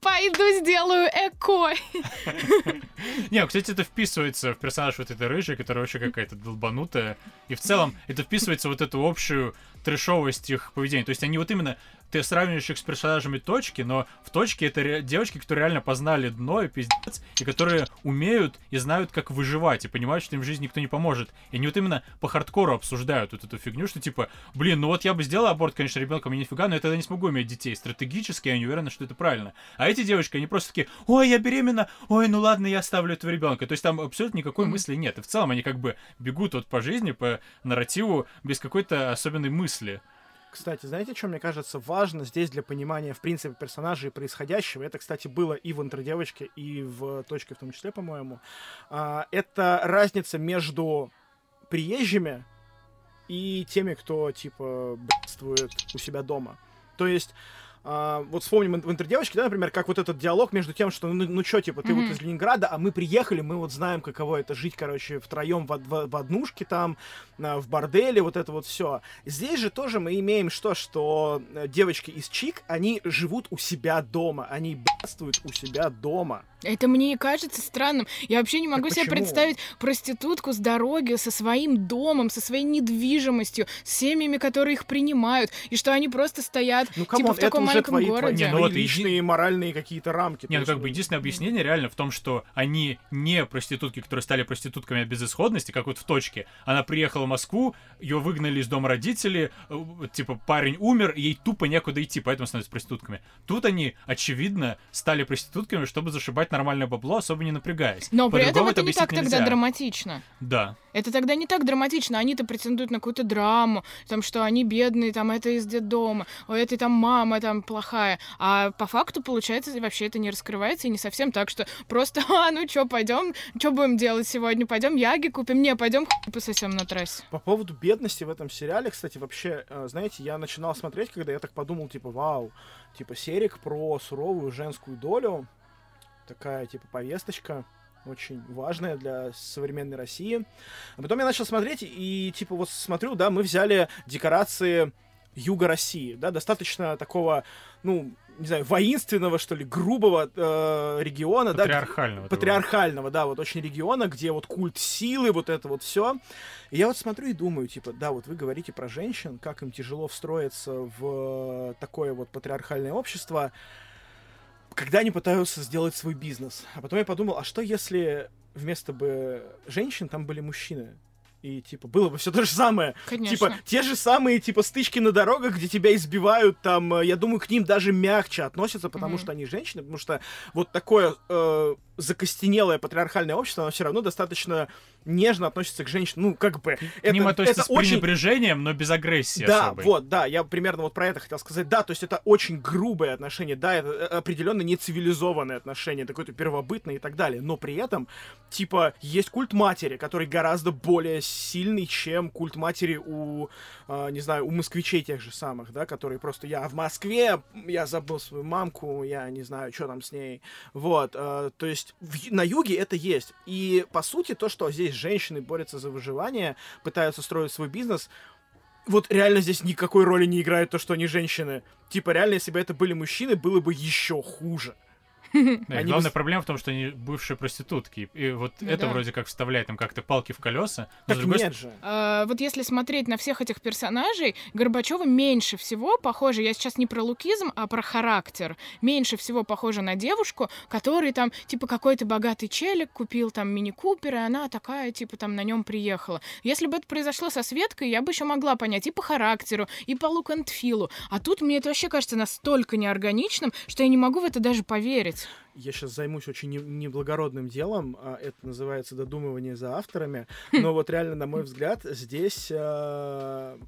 Пойду сделаю эко. <laughs> Не, кстати, это вписывается в персонаж вот этой рыжей, которая вообще какая-то долбанутая. И в целом это вписывается в вот эту общую трешовость их поведения. То есть они вот именно ты сравниваешь их с персонажами точки, но в точке это ре- девочки, которые реально познали дно и пиздец, и которые умеют и знают, как выживать, и понимают, что им в жизни никто не поможет. И они вот именно по хардкору обсуждают вот эту фигню, что типа, блин, ну вот я бы сделал аборт, конечно, ребенком, и нифига, но я тогда не смогу иметь детей. Стратегически я не уверен, что это правильно. А эти девочки, они просто такие, ой, я беременна, ой, ну ладно, я оставлю этого ребенка. То есть там абсолютно никакой mm-hmm. мысли нет. И в целом они как бы бегут вот по жизни, по нарративу, без какой-то особенной мысли. Кстати, знаете, что мне кажется важно здесь для понимания, в принципе, персонажей и происходящего? Это, кстати, было и в «Интердевочке», и в «Точке» в том числе, по-моему. А, это разница между приезжими и теми, кто, типа, бедствует у себя дома. То есть а, вот вспомним в интердевочке, да, например, как вот этот диалог между тем, что ну, ну что, типа, ты mm-hmm. вот из Ленинграда, а мы приехали, мы вот знаем, каково это жить, короче, втроем в, в, в однушке там, в борделе, вот это вот все. Здесь же тоже мы имеем что, что э, девочки из Чик, они живут у себя дома, они б***ствуют у себя дома. Это мне кажется странным. Я вообще не могу так себе почему? представить проститутку с дороги, со своим домом, со своей недвижимостью, с семьями, которые их принимают, и что они просто стоят, ну, типа, в таком маленьком твои, городе. Не, ну вот личные еди... моральные какие-то рамки. Не, ну как бы единственное объяснение реально в том, что они не проститутки, которые стали проститутками от безысходности, как вот в точке. Она приехала в Москву, ее выгнали из дома родители, э, типа парень умер, ей тупо некуда идти, поэтому становятся проститутками. Тут они, очевидно, стали проститутками, чтобы зашибать нормальное бабло, особо не напрягаясь. Но при этом это, не так нельзя. тогда драматично. Да. Это тогда не так драматично. Они-то претендуют на какую-то драму, там, что они бедные, там, это из детдома, у этой там мама там плохая. А по факту, получается, вообще это не раскрывается и не совсем так, что просто, <laughs> а, ну чё, пойдем, что будем делать сегодня? Пойдем яги купим? Не, пойдем пососем на трассе. По поводу бедности в этом сериале, кстати, вообще, э, знаете, я начинал смотреть, когда я так подумал, типа, вау, типа, серик про суровую женскую долю, такая, типа, повесточка, очень важная для современной России. А потом я начал смотреть, и, типа, вот смотрю, да, мы взяли декорации юга России, да, достаточно такого, ну, не знаю, воинственного, что ли, грубого э, региона, патриархального, да, патриархального, да, вот очень региона, где вот культ силы, вот это вот все. И я вот смотрю и думаю, типа, да, вот вы говорите про женщин, как им тяжело встроиться в такое вот патриархальное общество, когда они пытаются сделать свой бизнес. А потом я подумал, а что если вместо бы женщин там были мужчины? И, типа, было бы все то же самое. Конечно. Типа, те же самые, типа, стычки на дорогах, где тебя избивают, там, э, я думаю, к ним даже мягче относятся, потому mm-hmm. что они женщины, потому что вот такое э, закостенелое патриархальное общество, оно все равно достаточно нежно относится к женщинам. Ну, как бы. К это, ним относится это с очень... пренебрежением, но без агрессии Да, особой. вот, да, я примерно вот про это хотел сказать. Да, то есть это очень грубое отношение, да, это э, определенно нецивилизованное отношение, такое-то первобытное и так далее. Но при этом, типа, есть культ матери, который гораздо более сильный, чем культ матери у, э, не знаю, у москвичей тех же самых, да, которые просто я в Москве, я забыл свою мамку, я не знаю, что там с ней. Вот, э, то есть в, на юге это есть. И, по сути, то, что здесь женщины борются за выживание, пытаются строить свой бизнес, вот реально здесь никакой роли не играет то, что они женщины. Типа, реально, если бы это были мужчины, было бы еще хуже. <laughs> Да, главная проблема в том, что они бывшие проститутки. И вот ну, это да. вроде как вставляет там как-то палки в колеса. Так другой... нет же. А, вот если смотреть на всех этих персонажей, Горбачева меньше всего похоже, я сейчас не про лукизм, а про характер, меньше всего похожа на девушку, который там, типа, какой-то богатый челик купил там мини-купер, и она такая, типа, там на нем приехала. Если бы это произошло со Светкой, я бы еще могла понять и по характеру, и по лук филу. А тут мне это вообще кажется настолько неорганичным, что я не могу в это даже поверить. Я сейчас займусь очень неблагородным делом, а это называется додумывание за авторами. <laughs> Но вот реально, на мой взгляд, здесь а,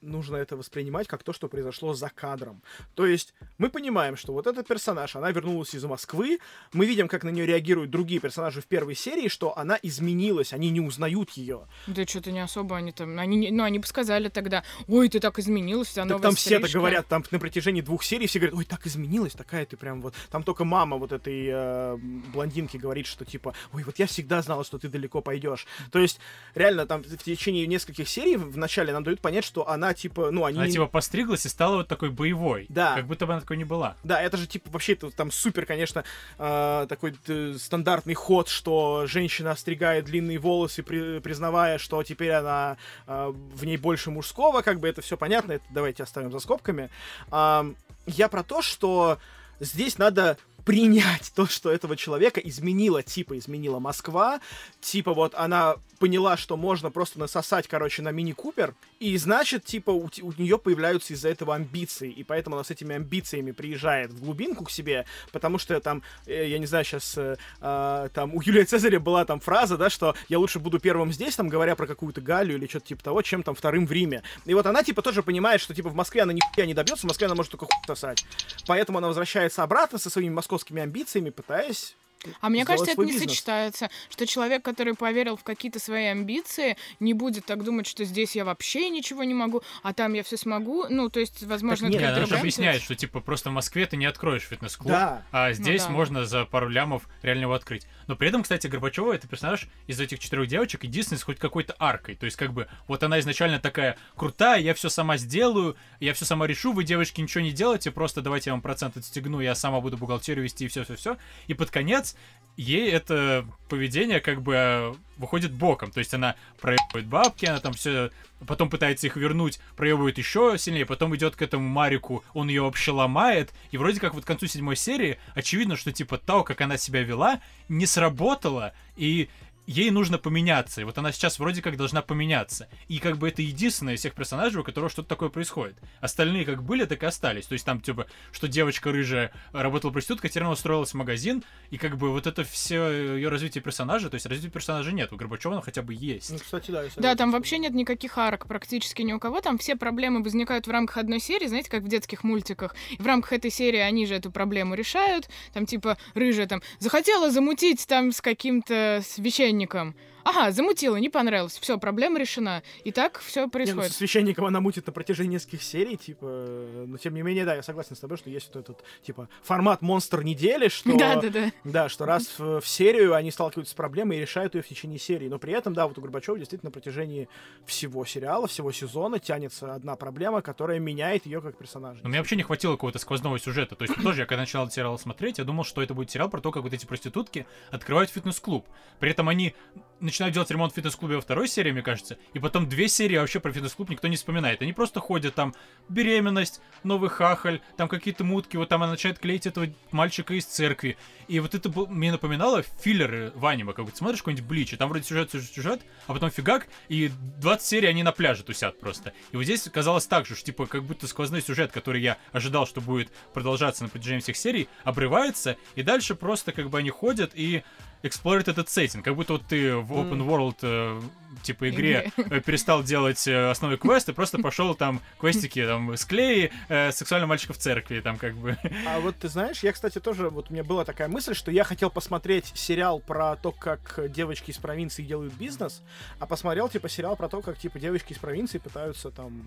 нужно это воспринимать как то, что произошло за кадром. То есть мы понимаем, что вот этот персонаж, она вернулась из Москвы, мы видим, как на нее реагируют другие персонажи в первой серии, что она изменилась, они не узнают ее. Да что-то не особо они там, они, ну они бы сказали тогда, ой, ты так изменилась, вся так там все так говорят, там на протяжении двух серий все говорят, ой, так изменилась, такая ты прям вот, там только мама вот этой э, блондинки говорит, что типа, ой, вот я всегда знала, что ты далеко пойдешь. То есть реально там в течение нескольких серий в начале нам дают понять, что она типа, ну, они... Она, типа, постриглась и стала вот такой боевой. Да. Как будто бы она такой не была. Да, это же, типа, вообще там супер, конечно, э, такой э, стандартный ход, что женщина остригает длинные волосы, при, признавая, что теперь она э, в ней больше мужского, как бы это все понятно, это давайте оставим за скобками. Э, я про то, что здесь надо принять то, что этого человека изменила, типа, изменила Москва, типа, вот она поняла, что можно просто насосать, короче, на мини-купер, и значит, типа, у, у нее появляются из-за этого амбиции, и поэтому она с этими амбициями приезжает в глубинку к себе, потому что там, э, я не знаю, сейчас э, э, там у Юлия Цезаря была там фраза, да, что я лучше буду первым здесь, там, говоря про какую-то Галию или что-то типа того, чем там вторым в Риме. И вот она, типа, тоже понимает, что, типа, в Москве она нихуя не добьется, в Москве она может только хуй сосать. Поэтому она возвращается обратно со своими московскими амбициями, пытаясь А мне кажется, это не бизнес. сочетается, что человек, который поверил в какие-то свои амбиции, не будет так думать, что здесь я вообще ничего не могу, а там я все смогу. Ну, то есть, возможно, Так нет, это же объясняет, что типа просто в Москве ты не откроешь фитнес-клуб, Да. а здесь да. можно за пару лямов реально его открыть. Но при этом, кстати, Горбачева это персонаж из этих четырех девочек единственный с хоть какой-то аркой. То есть, как бы, вот она изначально такая крутая, я все сама сделаю, я все сама решу, вы, девочки, ничего не делайте, просто давайте я вам процент отстегну, я сама буду бухгалтерию вести и все-все-все. И под конец ей это поведение как бы э, выходит боком. То есть она проебывает бабки, она там все потом пытается их вернуть, проебывает еще сильнее, потом идет к этому Марику, он ее вообще ломает, и вроде как вот к концу седьмой серии очевидно, что типа то, как она себя вела, не сработало, и ей нужно поменяться. И вот она сейчас вроде как должна поменяться. И как бы это единственное из всех персонажей, у которого что-то такое происходит. Остальные как были, так и остались. То есть там, типа, что девочка рыжая работала проституткой, теперь она устроилась в магазин, и как бы вот это все ее развитие персонажа, то есть развития персонажа нет. У Горбачева хотя бы есть. Ну, кстати, да. Да, там вообще нет никаких арок практически ни у кого. Там все проблемы возникают в рамках одной серии, знаете, как в детских мультиках. И в рамках этой серии они же эту проблему решают. Там типа рыжая там захотела замутить там с каким-то священником священником, Ага, замутила, не понравилось. Все, проблема решена. И так все Не, ну, происходит. священником она мутит на протяжении нескольких серий, типа, э, но тем не менее, да, я согласен с тобой, что есть вот этот, типа, формат монстр недели, что... Да, да, да. Да, что раз в, в серию они сталкиваются с проблемой и решают ее в течение серии. Но при этом, да, вот у Горбачева действительно на протяжении всего сериала, всего сезона тянется одна проблема, которая меняет ее как персонажа. Но мне вообще не хватило какого-то сквозного сюжета. То есть тоже я когда начал сериал смотреть, я думал, что это будет сериал про то, как вот эти проститутки открывают фитнес-клуб. При этом они начинают делать ремонт в фитнес-клубе во второй серии, мне кажется, и потом две серии вообще про фитнес-клуб никто не вспоминает. Они просто ходят там беременность, новый хахаль, там какие-то мутки, вот там она начинает клеить этого мальчика из церкви. И вот это мне напоминало филлеры в аниме, как вот смотришь какой-нибудь Блич, и там вроде сюжет, сюжет, сюжет, а потом фигак, и 20 серий они на пляже тусят просто. И вот здесь казалось так же, что типа как будто сквозной сюжет, который я ожидал, что будет продолжаться на протяжении всех серий, обрывается, и дальше просто как бы они ходят и эксплорят этот сеттинг, как будто вот ты в open world э, типа игре э, перестал делать э, основной квест и просто пошел там квестики там склеи э, сексуального мальчика в церкви там как бы. А вот ты знаешь, я, кстати, тоже, вот у меня была такая мысль, что я хотел посмотреть сериал про то, как девочки из провинции делают бизнес, а посмотрел, типа, сериал про то, как, типа, девочки из провинции пытаются там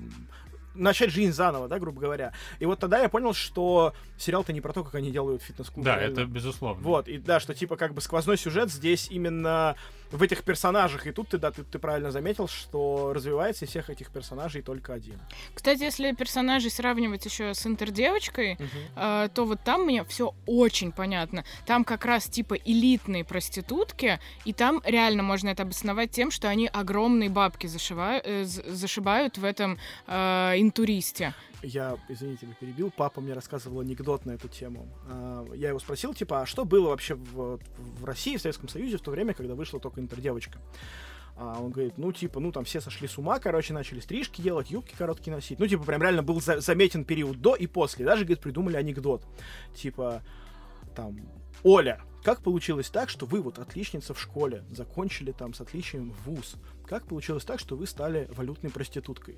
начать жизнь заново, да, грубо говоря. И вот тогда я понял, что сериал-то не про то, как они делают фитнес-клуб. да реально. это безусловно Вот, и да, что типа как бы сквозной сюжет здесь именно в этих персонажах. И тут ты, да, ты, ты правильно заметил, что развивается из всех этих персонажей только один. Кстати, если персонажей сравнивать еще с интердевочкой, э, то вот там мне все очень понятно. Там как раз типа элитные проститутки, и там реально можно это обосновать тем, что они огромные бабки зашивают, э, зашибают в этом э, интуристе. Я, извините, вы перебил, папа мне рассказывал анекдот на эту тему. А, Я его спросил, типа, а что было вообще в, в России, в Советском Союзе в то время, когда вышла только интердевочка? А он говорит, ну, типа, ну, там все сошли с ума, короче, начали стрижки делать, юбки короткие носить. Ну, типа, прям реально был за- заметен период до и после. Даже, говорит, придумали анекдот. Типа, там, Оля, как получилось так, что вы вот отличница в школе, закончили там с отличием вуз? Как получилось так, что вы стали валютной проституткой?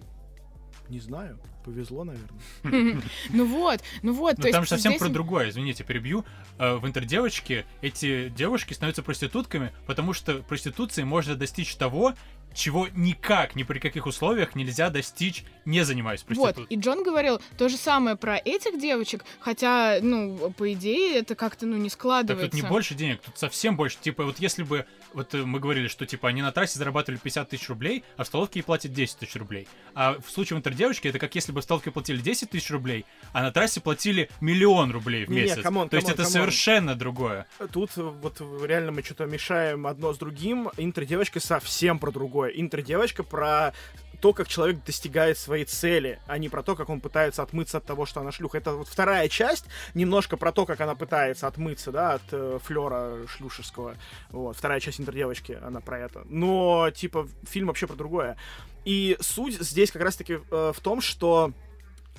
Не знаю, повезло, наверное. <laughs> Ну вот, ну вот. Но то там же совсем про другое, извините, перебью. Э, В интердевочке эти девушки становятся проститутками, потому что проституцией можно достичь того, чего никак, ни при каких условиях нельзя достичь, не занимаясь Вот, проституцией. и Джон говорил то же самое про этих девочек, хотя, ну, по идее, это как-то, ну, не Так складывается. тут не больше денег, тут совсем больше. Типа, вот если бы, вот э, мы говорили, что типа они на трассе зарабатывали 50 тысяч рублей, а в столовке ей платят 10 тысяч рублей. А в случае интердевочки это как если бы в столовке платили 10 тысяч рублей, а на трассе платили миллион рублей в месяц. come on, То есть come on, это come on. совершенно другое. Тут э, вот реально мы что-то мешаем одно с другим. Интердевочка совсем про другое. Интердевочка про то, как человек достигает своей цели, а не про то, как он пытается отмыться от того, что она шлюха. Это вот вторая часть, немножко про то, как она пытается отмыться, да, от э, флера шлюшевского. Вот, вторая часть интердевочки, она про это. Но, типа, фильм вообще про другое. И суть здесь как раз-таки э, в том, что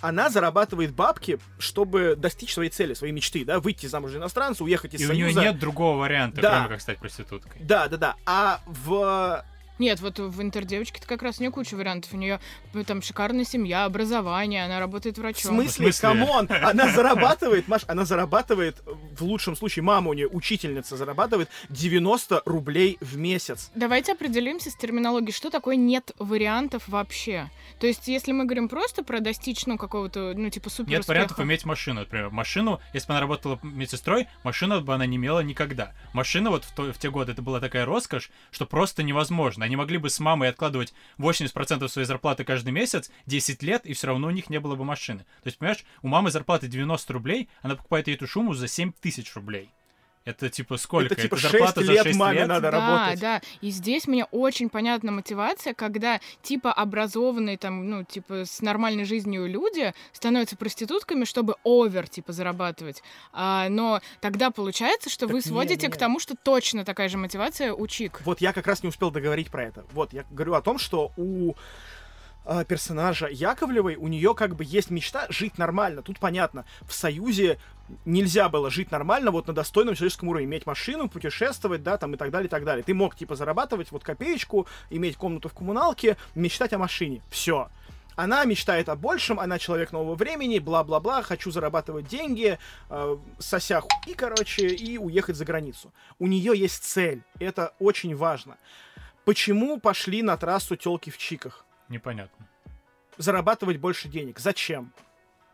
она зарабатывает бабки, чтобы достичь своей цели, своей мечты, да, выйти замуж за иностранца, уехать из И у Союза. нее нет другого варианта, Да. кроме как стать проституткой. Да, да, да. А в Нет, вот в интердевочке-то как раз у нее куча вариантов. У нее там шикарная семья, образование, она работает В врачом. смысле? смысле? Come on! Она зарабатывает, Маш, она зарабатывает, в лучшем случае, мама у нее, учительница, зарабатывает 90 рублей в месяц. Давайте определимся с терминологией, что такое нет вариантов вообще. То есть, если мы говорим просто про достичь, ну, какого-то, ну, типа, супер Нет вариантов иметь машину, например. Машину, если бы она работала медсестрой, машину бы она не имела никогда. Машина вот в, то- в те годы, это была такая роскошь, что просто невозможно. Они могли бы с мамой откладывать 80% своей зарплаты каждый месяц, 10 лет, и все равно у них не было бы машины. То есть, понимаешь, у мамы зарплата 90 рублей, она покупает эту шуму за 7 тысяч рублей. Это типа сколько? Это типа зарплата 6 за лет 6 маме лет? надо да, работать. да. И здесь мне очень понятна мотивация, когда типа образованные там, ну, типа с нормальной жизнью люди становятся проститутками, чтобы овер, типа, зарабатывать. А, но тогда получается, что Так вы не, сводите не. к тому, что точно такая же мотивация у чик. Вот я как раз не успел договорить про это. Вот, я говорю о том, что у а, персонажа Яковлевой, у нее как бы есть мечта жить нормально. Тут понятно, в Союзе нельзя было жить нормально, вот на достойном человеческом уровне, иметь машину, путешествовать, да, там и так далее, и так далее. Ты мог, типа, зарабатывать вот копеечку, иметь комнату в коммуналке, мечтать о машине. Все. Она мечтает о большем, она человек нового времени, бла-бла-бла, хочу зарабатывать деньги, э, сося хуй, короче, и уехать за границу. У нее есть цель, это очень важно. Почему пошли на трассу телки в чиках? Непонятно. Зарабатывать больше денег. Зачем?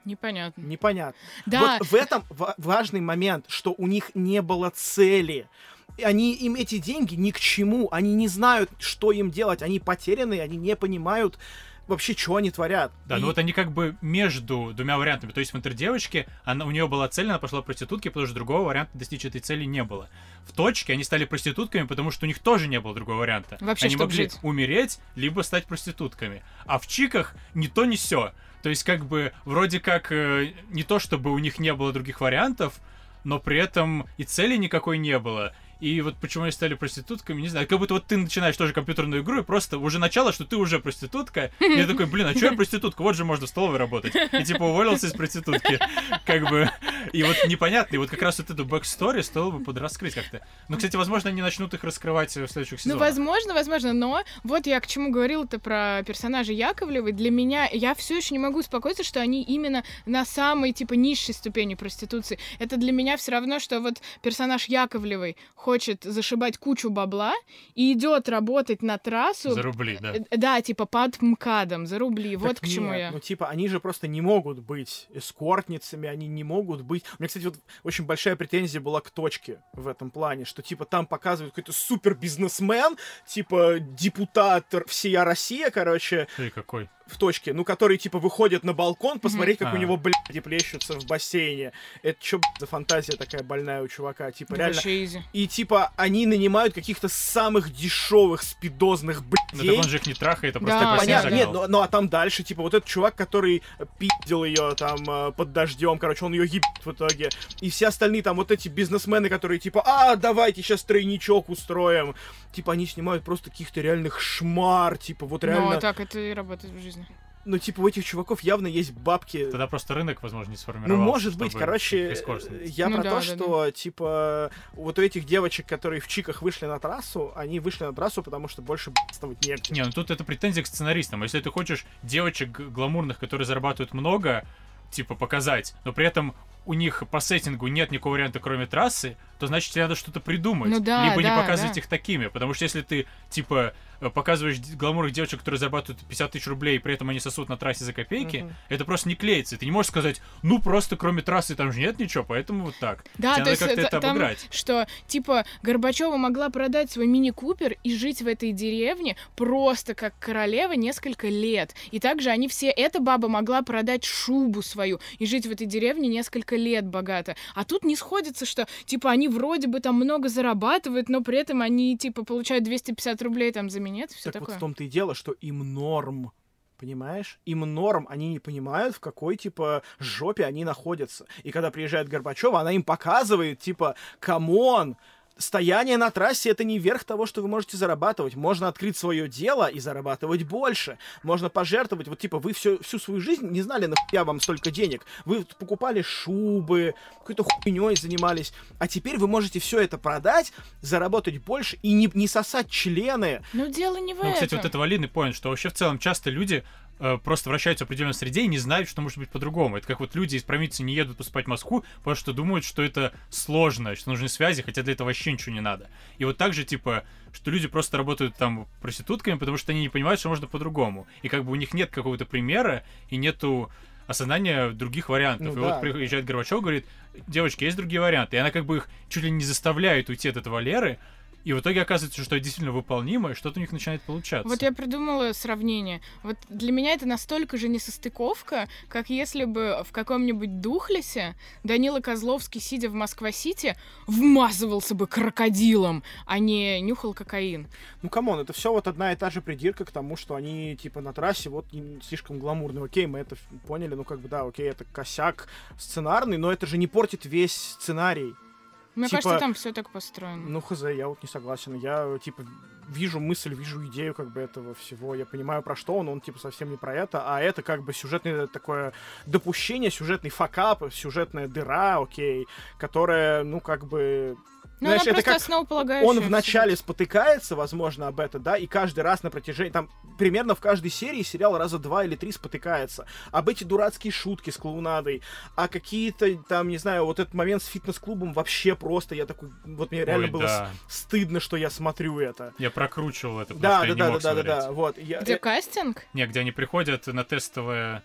Непонятно. Непонятно. Да, Вот в этом ва- важный момент, что у них не было цели. Они, им эти деньги ни к чему. Они не знают, что им делать. Они потеряны, они не понимают вообще, что они творят. Да, И- ну вот они как бы между двумя вариантами. То есть в интердевочке она, у нее была цель, она пошла проститутки, потому что другого варианта достичь этой цели не было. В точке они стали проститутками, потому что у них тоже не было другого варианта. Вообще, они могли жить. умереть, либо стать проститутками. А в чиках ни то, ни сё. То есть как бы вроде как э, не то, чтобы у них не было других вариантов, но при этом и цели никакой не было. И вот почему они стали проститутками, не знаю. Как будто вот ты начинаешь тоже компьютерную игру, и просто уже начало, что ты уже проститутка. И я такой, блин, а что я проститутка? Вот же можно в столовой работать. И типа уволился из проститутки. Как бы. И вот непонятно. И вот как раз вот эту backstory стоило бы подраскрыть как-то. Но, кстати, возможно, они начнут их раскрывать в следующих Ну, сезонах. возможно, возможно, но вот я к чему говорила-то про персонажа Яковлевой. Для меня, я все еще не могу успокоиться, что они именно на самой, типа, низшей ступени проституции. Это для меня все равно, что вот персонаж Яковлевой хочет зашибать кучу бабла и идет работать на трассу. За рубли, да. Э, Да, типа под МКАДом, за рубли. вот Так к чему нет, я. Ну, типа, они же просто не могут быть эскортницами, они не могут быть... У меня, кстати, вот очень большая претензия была к точке в этом плане, что, типа, там показывают какой-то супер бизнесмен, типа, депутат всея Россия, короче, Ты какой? В точке, ну, который, типа, выходит на балкон, посмотреть, как у А. него, блядь, плещутся в бассейне. Это что, за фантазия такая больная у чувака? Типа, реально... Вообще изи. И, типа, они нанимают каких-то самых дешевых спидозных, Ну блядей. так он же их не трахает, а Да, просто бассейн Понятно, нет, ну, ну а там дальше, типа, вот этот чувак, который пиздил ее там э, под дождем, короче, он ее ебет в итоге. И все остальные там вот эти бизнесмены, которые типа, а, давайте сейчас тройничок устроим. Типа, они снимают просто каких-то реальных шмар, типа, вот реально. Ну, так это и работает в жизни. Ну, типа, у этих чуваков явно есть бабки. Тогда просто рынок, возможно, не Ну, сформировался. может быть, короче, я Ну про да, то, да, что, типа, вот у этих девочек, которые в чиках вышли на трассу, они вышли на трассу, потому что больше б***ствовать негде. Не, ну тут это претензия к сценаристам. Если ты хочешь девочек гламурных, которые зарабатывают много, типа показать, но при этом у них по сеттингу нет никакого варианта, кроме трассы, то значит тебе надо что-то придумать. Ну да, Либо не да, показывать да. их такими. Потому что если ты, типа, показываешь д- гламурных девочек, которые зарабатывают 50 тысяч рублей, и при этом они сосут на трассе за копейки, Мгм. это просто не клеится. Ты не можешь сказать, ну просто кроме трассы там же нет ничего, поэтому вот так. Да, Тебе то надо есть как-то это- это там, обыграть. что типа Горбачева могла продать свой мини-купер и жить в этой деревне просто как королева несколько лет. И также они все, эта баба могла продать шубу свою и жить в этой деревне несколько лет богато. А тут не сходится, что типа они вроде бы там много зарабатывают, но при этом они типа получают 250 рублей там за минет, все так такое. вот в том-то и дело, что им норм. Понимаешь? Им норм, они не понимают, в какой, типа, жопе они находятся. И когда приезжает Горбачева, она им показывает, типа, come on, стояние на трассе это не верх того, что вы можете зарабатывать. Можно открыть свое дело и зарабатывать больше. Можно пожертвовать. Вот типа вы всю, всю свою жизнь не знали, нахуя вам столько денег. Вы покупали шубы, какой-то хуйней занимались. А теперь вы можете все это продать, заработать больше и не, не сосать члены. Ну, дело не в Ну, этом. кстати, вот это валидный поинт, что вообще в целом часто люди просто вращаются в определенной среде и не знают, что может быть по-другому. Это как вот люди из провинции не едут поступать в Москву, потому что думают, что это сложно, что нужны связи, хотя для этого вообще ничего не надо. И вот так же, типа, что люди просто работают там проститутками, потому что они не понимают, что можно по-другому. И как бы у них нет какого-то примера и нету осознания других вариантов. Ну и да. вот приезжает Горбачев, говорит, девочки, есть другие варианты. И она как бы их чуть ли не заставляет уйти от этого Леры, и в итоге оказывается, что это действительно выполнимо, и что-то у них начинает получаться. Вот я придумала сравнение. Вот для меня это настолько же несостыковка, как если бы в каком-нибудь Духлесе Данила Козловский, сидя в Москва-Сити, вмазывался бы крокодилом, а не нюхал кокаин. Ну, come on, это все вот одна и та же придирка к тому, что они, типа, на трассе вот слишком гламурные. Окей, мы это поняли, ну, как бы, да, окей, это косяк сценарный, но это же не портит весь сценарий. Мне Типа- кажется, там все так построено. Ну, хз, я вот не согласен. Я, типа, вижу мысль, вижу идею, как бы, этого всего. Я понимаю, про что он, он, типа, совсем не про это, а это, как бы, сюжетное такое допущение, сюжетный факап, сюжетная дыра, окей, которая, ну, как бы... Ну, знаешь, она это просто как основополагающая. он в вначале спотыкается, возможно, об это, да, и каждый раз на протяжении, там, примерно в каждой серии сериал раза два или три спотыкается. Об эти дурацкие шутки с клоунадой, а какие-то, там, не знаю, вот этот момент с фитнес-клубом вообще просто, я такой, вот мне реально Ой, было да. стыдно, что я смотрю это. Я прокручивал это, потому Да, что да, я не да, да, мог да, да, смотреть. да, вот. Я, Где э, кастинг? Не, где они приходят на тестовое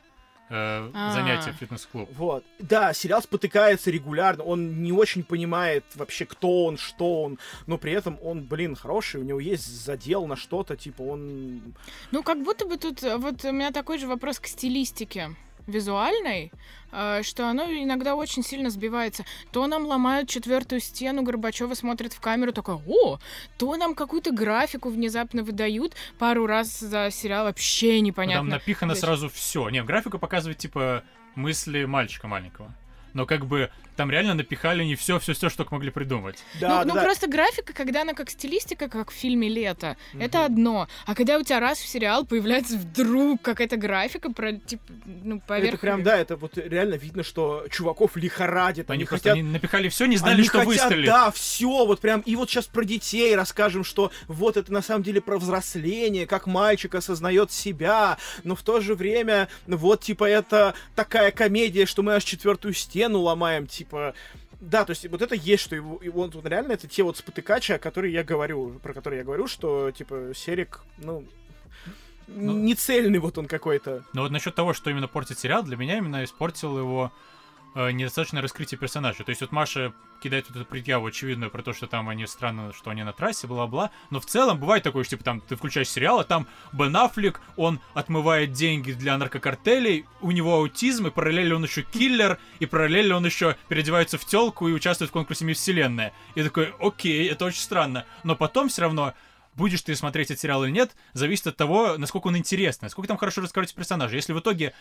э, А. занятие в фитнес-клуб. Вот. Да, сериал спотыкается регулярно, он не очень понимает вообще, кто он, что он, но при этом он, блин, хороший, у него есть задел на что-то, типа он... Ну, как будто бы тут... Вот у меня такой же вопрос к стилистике визуальной, э, что оно иногда очень сильно сбивается. То нам ломают четвертую стену, Горбачева смотрит в камеру, такой, о, то нам какую-то графику внезапно выдают пару раз за сериал, вообще непонятно. Там напихано сразу все. Не, графика показывает, типа, мысли мальчика маленького. Но как бы там реально напихали не все, все, все, что только могли придумать. Да, ну, да, ну, да. просто графика, когда она как стилистика, как в фильме «Лето», это Мгм. одно. А когда у тебя раз в сериал появляется вдруг какая-то графика про, типа, ну, поверх... Это прям, да, это вот реально видно, что чуваков лихорадит, Они, они, просто хотят... они напихали все, не знали, они что хотят, выстрелит. да, все, вот прям, и вот сейчас про детей расскажем, что вот это на самом деле про взросление, как мальчик осознает себя, но в то же время, ну, вот, типа, это такая комедия, что мы аж четвертую стену ломаем, типа, да, то есть вот это есть, что его, и вот, вот реально это те вот спотыкачи, о которых я говорю, про которые я говорю, что, типа, Серик, ну, Ну. не цельный вот он какой-то. Но вот насчет того, что именно портит сериал, для меня именно испортил его э, недостаточное раскрытие персонажа. То есть вот Маша кидает вот эту предъяву очевидную про то, что там они странно, что они на трассе, бла-бла. Но в целом бывает такое, что типа там ты включаешь сериал, а там Бен Аффлек, он отмывает деньги для наркокартелей, у него аутизм, и параллельно он еще киллер, и параллельно он еще переодевается в телку и участвует в конкурсе Мисс Вселенная. И такой, окей, это очень странно. Но потом все равно будешь ты смотреть этот сериал или нет, зависит от того, насколько он интересный, насколько там хорошо раскрываются персонажи. Если в итоге,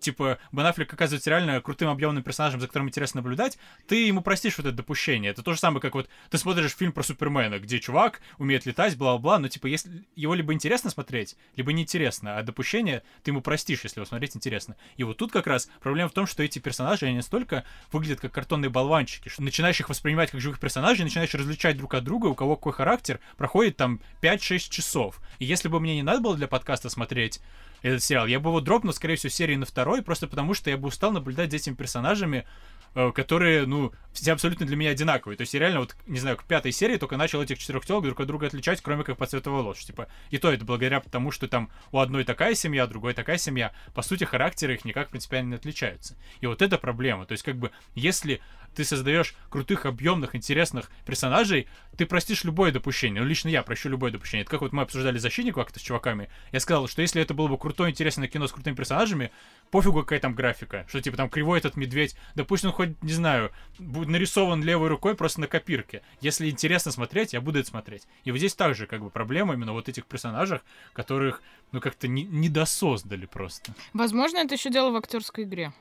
типа, Бен Аффлек оказывается реально крутым объемным персонажем, за которым интересно наблюдать, ты ему простишь вот это допущение. Это то же самое, как вот ты смотришь фильм про Супермена, где чувак умеет летать, бла-бла-бла, но, типа, если его либо интересно смотреть, либо неинтересно, а допущение ты ему простишь, если его смотреть интересно. И вот тут как раз проблема в том, что эти персонажи, они настолько выглядят как картонные болванчики, что начинаешь их воспринимать как живых персонажей, начинаешь различать друг от друга, у кого какой характер, проходит там 5-6 часов. И если бы мне не надо было для подкаста смотреть этот сериал, я бы его дропнул, скорее всего, серии на второй, просто потому что я бы устал наблюдать за этими персонажами, э, которые, ну, все абсолютно для меня одинаковые. То есть я реально вот, не знаю, к пятой серии только начал этих четырех телок друг от друга отличать, кроме как по цвету волос. Типа, и то это благодаря тому, что там у одной такая семья, другой такая семья. По сути, характеры их никак принципиально не отличаются. И вот это проблема. То есть, как бы, если ты создаешь крутых, объемных, интересных персонажей, ты простишь любое допущение. Ну, лично я прощу любое допущение. Это как вот мы обсуждали защитников как-то с чуваками. Я сказал, что если это было бы крутое, интересное кино с крутыми персонажами, пофигу, какая там графика. Что, типа, там кривой этот медведь, он хоть, не знаю, будет нарисован левой рукой просто на копирке. Если интересно смотреть, я буду это смотреть. И вот здесь также, как бы, проблема именно вот этих персонажах, которых, ну, как-то не, недосоздали просто. Возможно, это еще дело в актерской игре.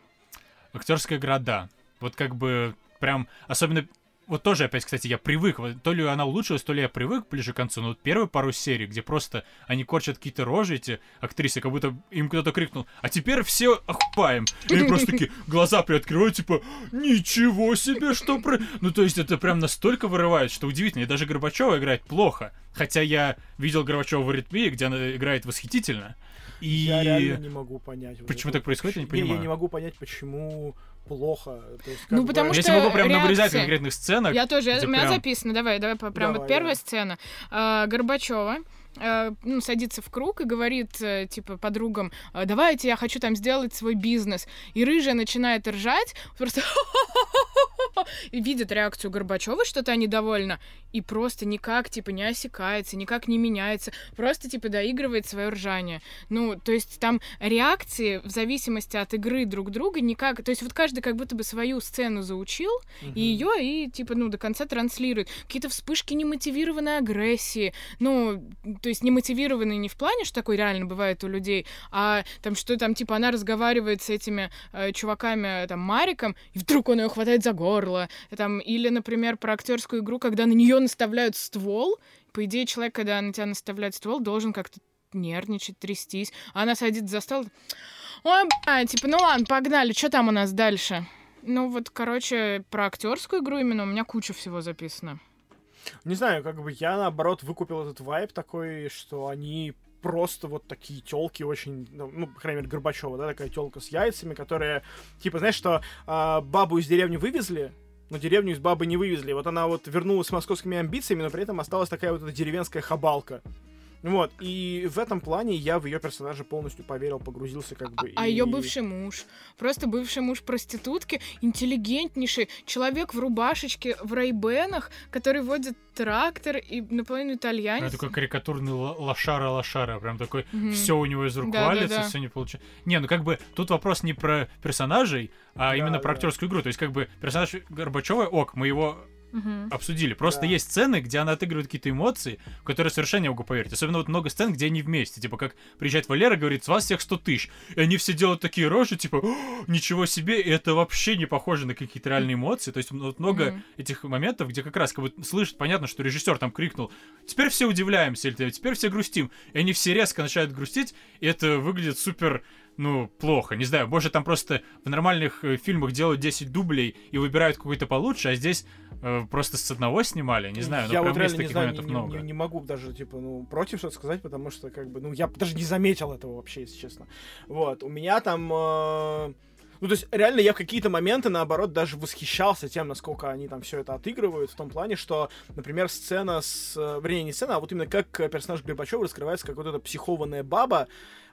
Актерская игра, да. Вот как бы прям, особенно вот тоже опять, кстати, я привык, вот то ли она улучшилась, то ли я привык ближе к концу, но вот первые пару серий, где просто они корчат какие-то рожи, эти актрисы, как будто им кто-то крикнул, а теперь все охупаем. И они просто такие <laughs> глаза приоткрывают, типа, ничего себе, что про... Ну, то есть это прям настолько вырывает, что удивительно. И даже Горбачева играет плохо. Хотя я видел Горбачева в аритмии, где она играет восхитительно. И... Я реально не могу понять. вот Почему это. так происходит, я не Не, понимаю. я не могу понять, почему плохо. То есть, Ну, бы- потому Я что тебе могу прям набрезать реакции. конкретных сценок. Я тоже, где у меня прям- записано, давай, давай, прям Давай, вот первая давай. сцена. А, Горбачева ну, садится в круг и говорит, э, типа, подругам, «А, давайте, я хочу там сделать свой бизнес. И рыжая начинает ржать, просто <laughs> и видит реакцию Горбачева, что та недовольна, и просто никак, типа, не осекается, никак не меняется, просто, типа, доигрывает свое ржание. Ну, то есть там реакции в зависимости от игры друг друга никак... То есть вот каждый как будто бы свою сцену заучил, Мгм. и ее и типа ну до конца транслирует какие-то вспышки немотивированной агрессии ну то есть немотивированные не в плане что такое реально бывает у людей а там что там типа она разговаривает с этими э, чуваками там Мариком и вдруг он ее хватает за горло там или например про актерскую игру когда на нее наставляют ствол по идее человек когда на тебя наставляет ствол должен как-то нервничать трястись а она садится за стол Ой, бля, типа, ну ладно, погнали, что там у нас дальше? Ну вот, короче, про актерскую игру именно у меня куча всего записано. Не знаю, как бы я наоборот выкупил этот вайб такой, что они просто вот такие телки очень, ну, ну, по крайней мере, Горбачева, да, такая телка с яйцами, которая, типа, знаешь, что а, бабу из деревни вывезли, но деревню из бабы не вывезли. Вот она вот вернулась с московскими амбициями, но при этом осталась такая вот эта деревенская хабалка. Вот, и в этом плане я в ее персонажа полностью поверил, погрузился как бы. А и- ее бывший муж, просто бывший муж проститутки, интеллигентнейший человек в рубашечке, в рейбенах, который водит трактор и наполовину Ну, итальянец. такой карикатурный л- лошара-лошара, прям такой, Мгм. все у него из рук Да, да, валится, да. все не получается. Не, ну как бы тут вопрос не про персонажей, а Да, именно про да. актерскую игру. То есть как бы персонаж Горбачева, ок, мы его Мгм. обсудили. Просто Да. есть сцены, где она отыгрывает какие-то эмоции, в которые совершенно не могу поверить. Особенно вот много сцен, где они вместе. Типа как приезжает Валера, говорит, с вас всех 100 тысяч. И они все делают такие рожи, типа, «О, ничего себе, и это вообще не похоже на какие-то реальные эмоции. То есть ну, вот много Мгм. этих моментов, где как раз как бы слышит, понятно, что режиссер там крикнул, теперь все удивляемся, или теперь все грустим. И они все резко начинают грустить, и это выглядит супер ну, плохо. Не знаю, может, там просто в нормальных э, фильмах делают 10 дублей и выбирают какой-то получше, а здесь э, просто с одного снимали. Не знаю, но я прям вот есть реально не таких знаю, моментов не, много. не- не могу даже, типа, ну, против что-то сказать, потому что, как бы, ну, я даже не заметил этого вообще, если честно. Вот, у меня там... э, Ну, то есть, реально, я в какие-то моменты, наоборот, даже восхищался тем, насколько они там все это отыгрывают, в том плане, что, например, сцена с... э, Вернее, не сцена, а вот именно как персонаж Горбачева раскрывается как вот эта психованная баба,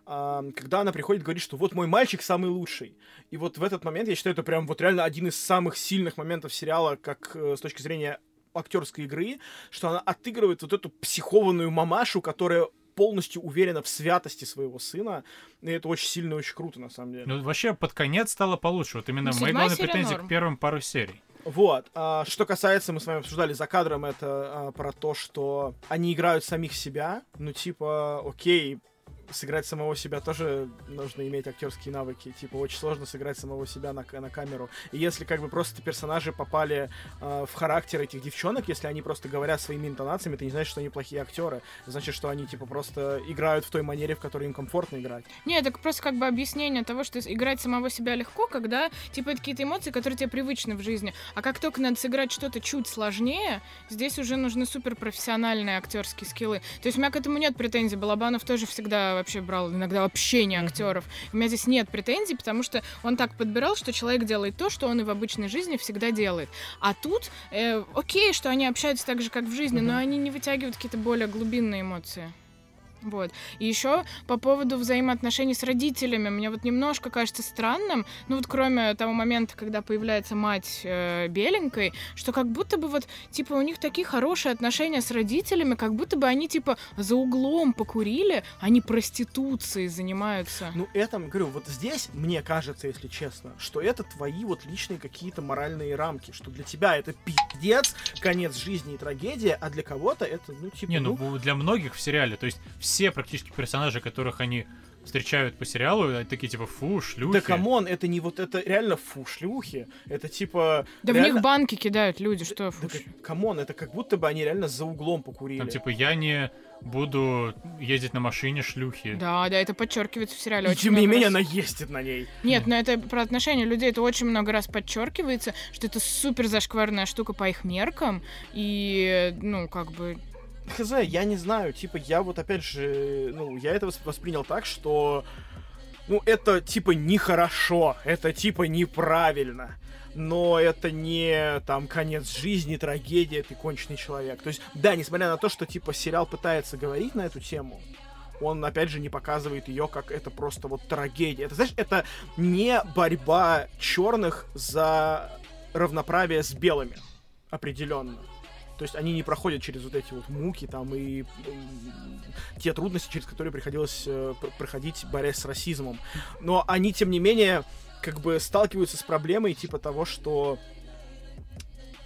когда она приходит говорит, что вот мой мальчик самый лучший. И вот в этот момент, я считаю, это прям вот реально один из самых сильных моментов сериала, как э, с точки зрения актерской игры, что она отыгрывает вот эту психованную мамашу, которая полностью уверена в святости своего сына. И это очень сильно и очень круто, на самом деле. Ну, вообще, под конец стало получше. Вот именно Ну, мои главные претензии норм. к первым пару серий. Вот. А, что касается, мы с вами обсуждали за кадром, это а, про то, что они играют самих себя. Ну, типа, окей, сыграть самого себя тоже нужно иметь актерские навыки. Типа, очень сложно сыграть самого себя на, на камеру. И если как бы просто персонажи попали а, в характер этих девчонок, если они просто говорят своими интонациями, это не значит, что они плохие актеры. Значит, что они, типа, просто играют в той манере, в которой им комфортно играть. Не, это просто как бы объяснение того, что играть самого себя легко, когда, типа, это какие-то эмоции, которые тебе привычны в жизни. А как только надо сыграть что-то чуть сложнее, здесь уже нужны суперпрофессиональные актерские скиллы. То есть у меня к этому нет претензий. Балабанов тоже всегда вообще брал иногда вообще не актеров. У меня здесь нет претензий, потому что он так подбирал, что человек делает то, что он и в обычной жизни всегда делает. А тут, э, окей, что они общаются так же, как в жизни, но Мгм. они не вытягивают какие-то более глубинные эмоции. Вот. И еще по поводу взаимоотношений с родителями, мне вот немножко кажется странным, ну вот кроме того момента, когда появляется мать э, беленькой, что как будто бы вот, типа, у них такие хорошие отношения с родителями, как будто бы они, типа, за углом покурили, они проституцией занимаются. Ну, это, говорю, вот здесь, мне кажется, если честно, что это твои вот личные какие-то моральные рамки, что для тебя это пиздец, конец жизни и трагедия, а для кого-то это, ну, типа, Не, ну ну, для многих в сериале, то есть все практически персонажи, которых они встречают по сериалу, они такие типа фу, шлюхи. Да come on, это не вот это реально фу, шлюхи. Это типа... Да реально... в них банки кидают люди, что фу. Да, come on, это как будто бы они реально за углом покурили. Там типа я не буду ездить на машине шлюхи. Да, да, это подчеркивается в сериале. И очень тем не много менее раз. она ездит на ней. Нет, но это про отношения людей, это очень много раз подчеркивается, что это супер зашкварная штука по их меркам, и, ну, как бы, Хз, я не знаю, типа, я вот опять же, ну, я это вос- воспринял так, что, ну, это типа нехорошо, это типа неправильно, но это не там конец жизни, трагедия, ты конченый человек. То есть, да, несмотря на то, что типа сериал пытается говорить на эту тему, он, опять же, не показывает ее как это просто вот трагедия. Это, знаешь, это не борьба черных за равноправие с белыми. Определенно. То есть они не проходят через вот эти вот муки там и те трудности, через которые приходилось э, пр- проходить, борясь с расизмом. Но они, тем не менее, как бы сталкиваются с проблемой типа того, что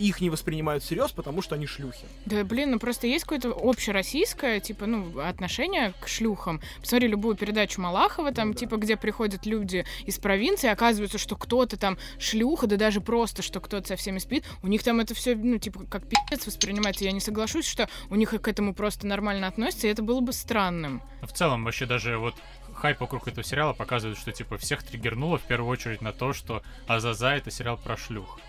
их не воспринимают всерьез, потому что они шлюхи. Да, блин, ну просто есть какое-то общероссийское, типа, ну, отношение к шлюхам. Посмотри любую передачу Малахова, там, Ну да. типа, где приходят люди из провинции, оказывается, что кто-то там шлюха, да даже просто, что кто-то со всеми спит. У них там это все, ну, типа, как пиздец воспринимается. Я не соглашусь, что у них к этому просто нормально относятся, и это было бы странным. В целом, вообще даже вот хайп вокруг этого сериала показывает, что типа всех триггернуло в первую очередь на то, что Азаза это сериал про шлюх.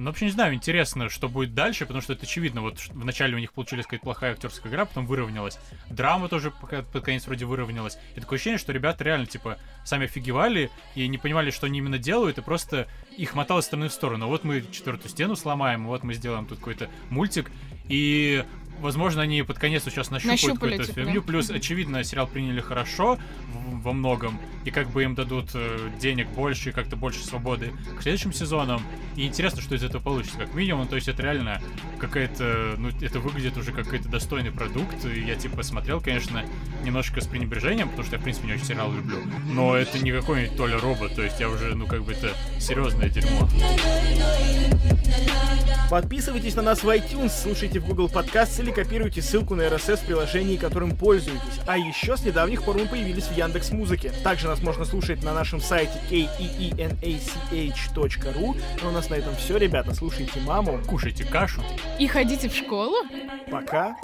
Ну, вообще не знаю, интересно, что будет дальше, потому что это очевидно. Вот вначале у них получилась какая-то плохая актерская игра, потом выровнялась. Драма тоже под конец вроде выровнялась. И такое ощущение, что ребята реально, типа, сами офигевали и не понимали, что они именно делают, и просто их мотало с стороны в сторону. Вот мы четвертую стену сломаем, вот мы сделаем тут какой-то мультик, и возможно, они под конец сейчас нащупают Нащупали, какую-то типа, фигню. да. Плюс, очевидно, сериал приняли хорошо в- во многом, и как бы им дадут э, денег больше и как-то больше свободы к следующим сезонам. И интересно, что из этого получится, как минимум. То есть это реально какая-то, ну, это выглядит уже как какой-то достойный продукт. И я, типа, смотрел, конечно, немножко с пренебрежением, потому что я, в принципе, не очень сериал люблю. Но это не какой-нибудь Толя Робот, то есть я уже, ну, как бы это серьезное дерьмо. Подписывайтесь на нас в iTunes, слушайте в Google Podcast или или копируйте ссылку на RSS в приложении, которым пользуетесь. А еще с недавних пор мы появились в Яндекс Музыке. Также нас можно слушать на нашем сайте keenach.ru. Но ну, а у нас на этом все, ребята. Слушайте маму. Кушайте кашу. И ходите в школу. Пока.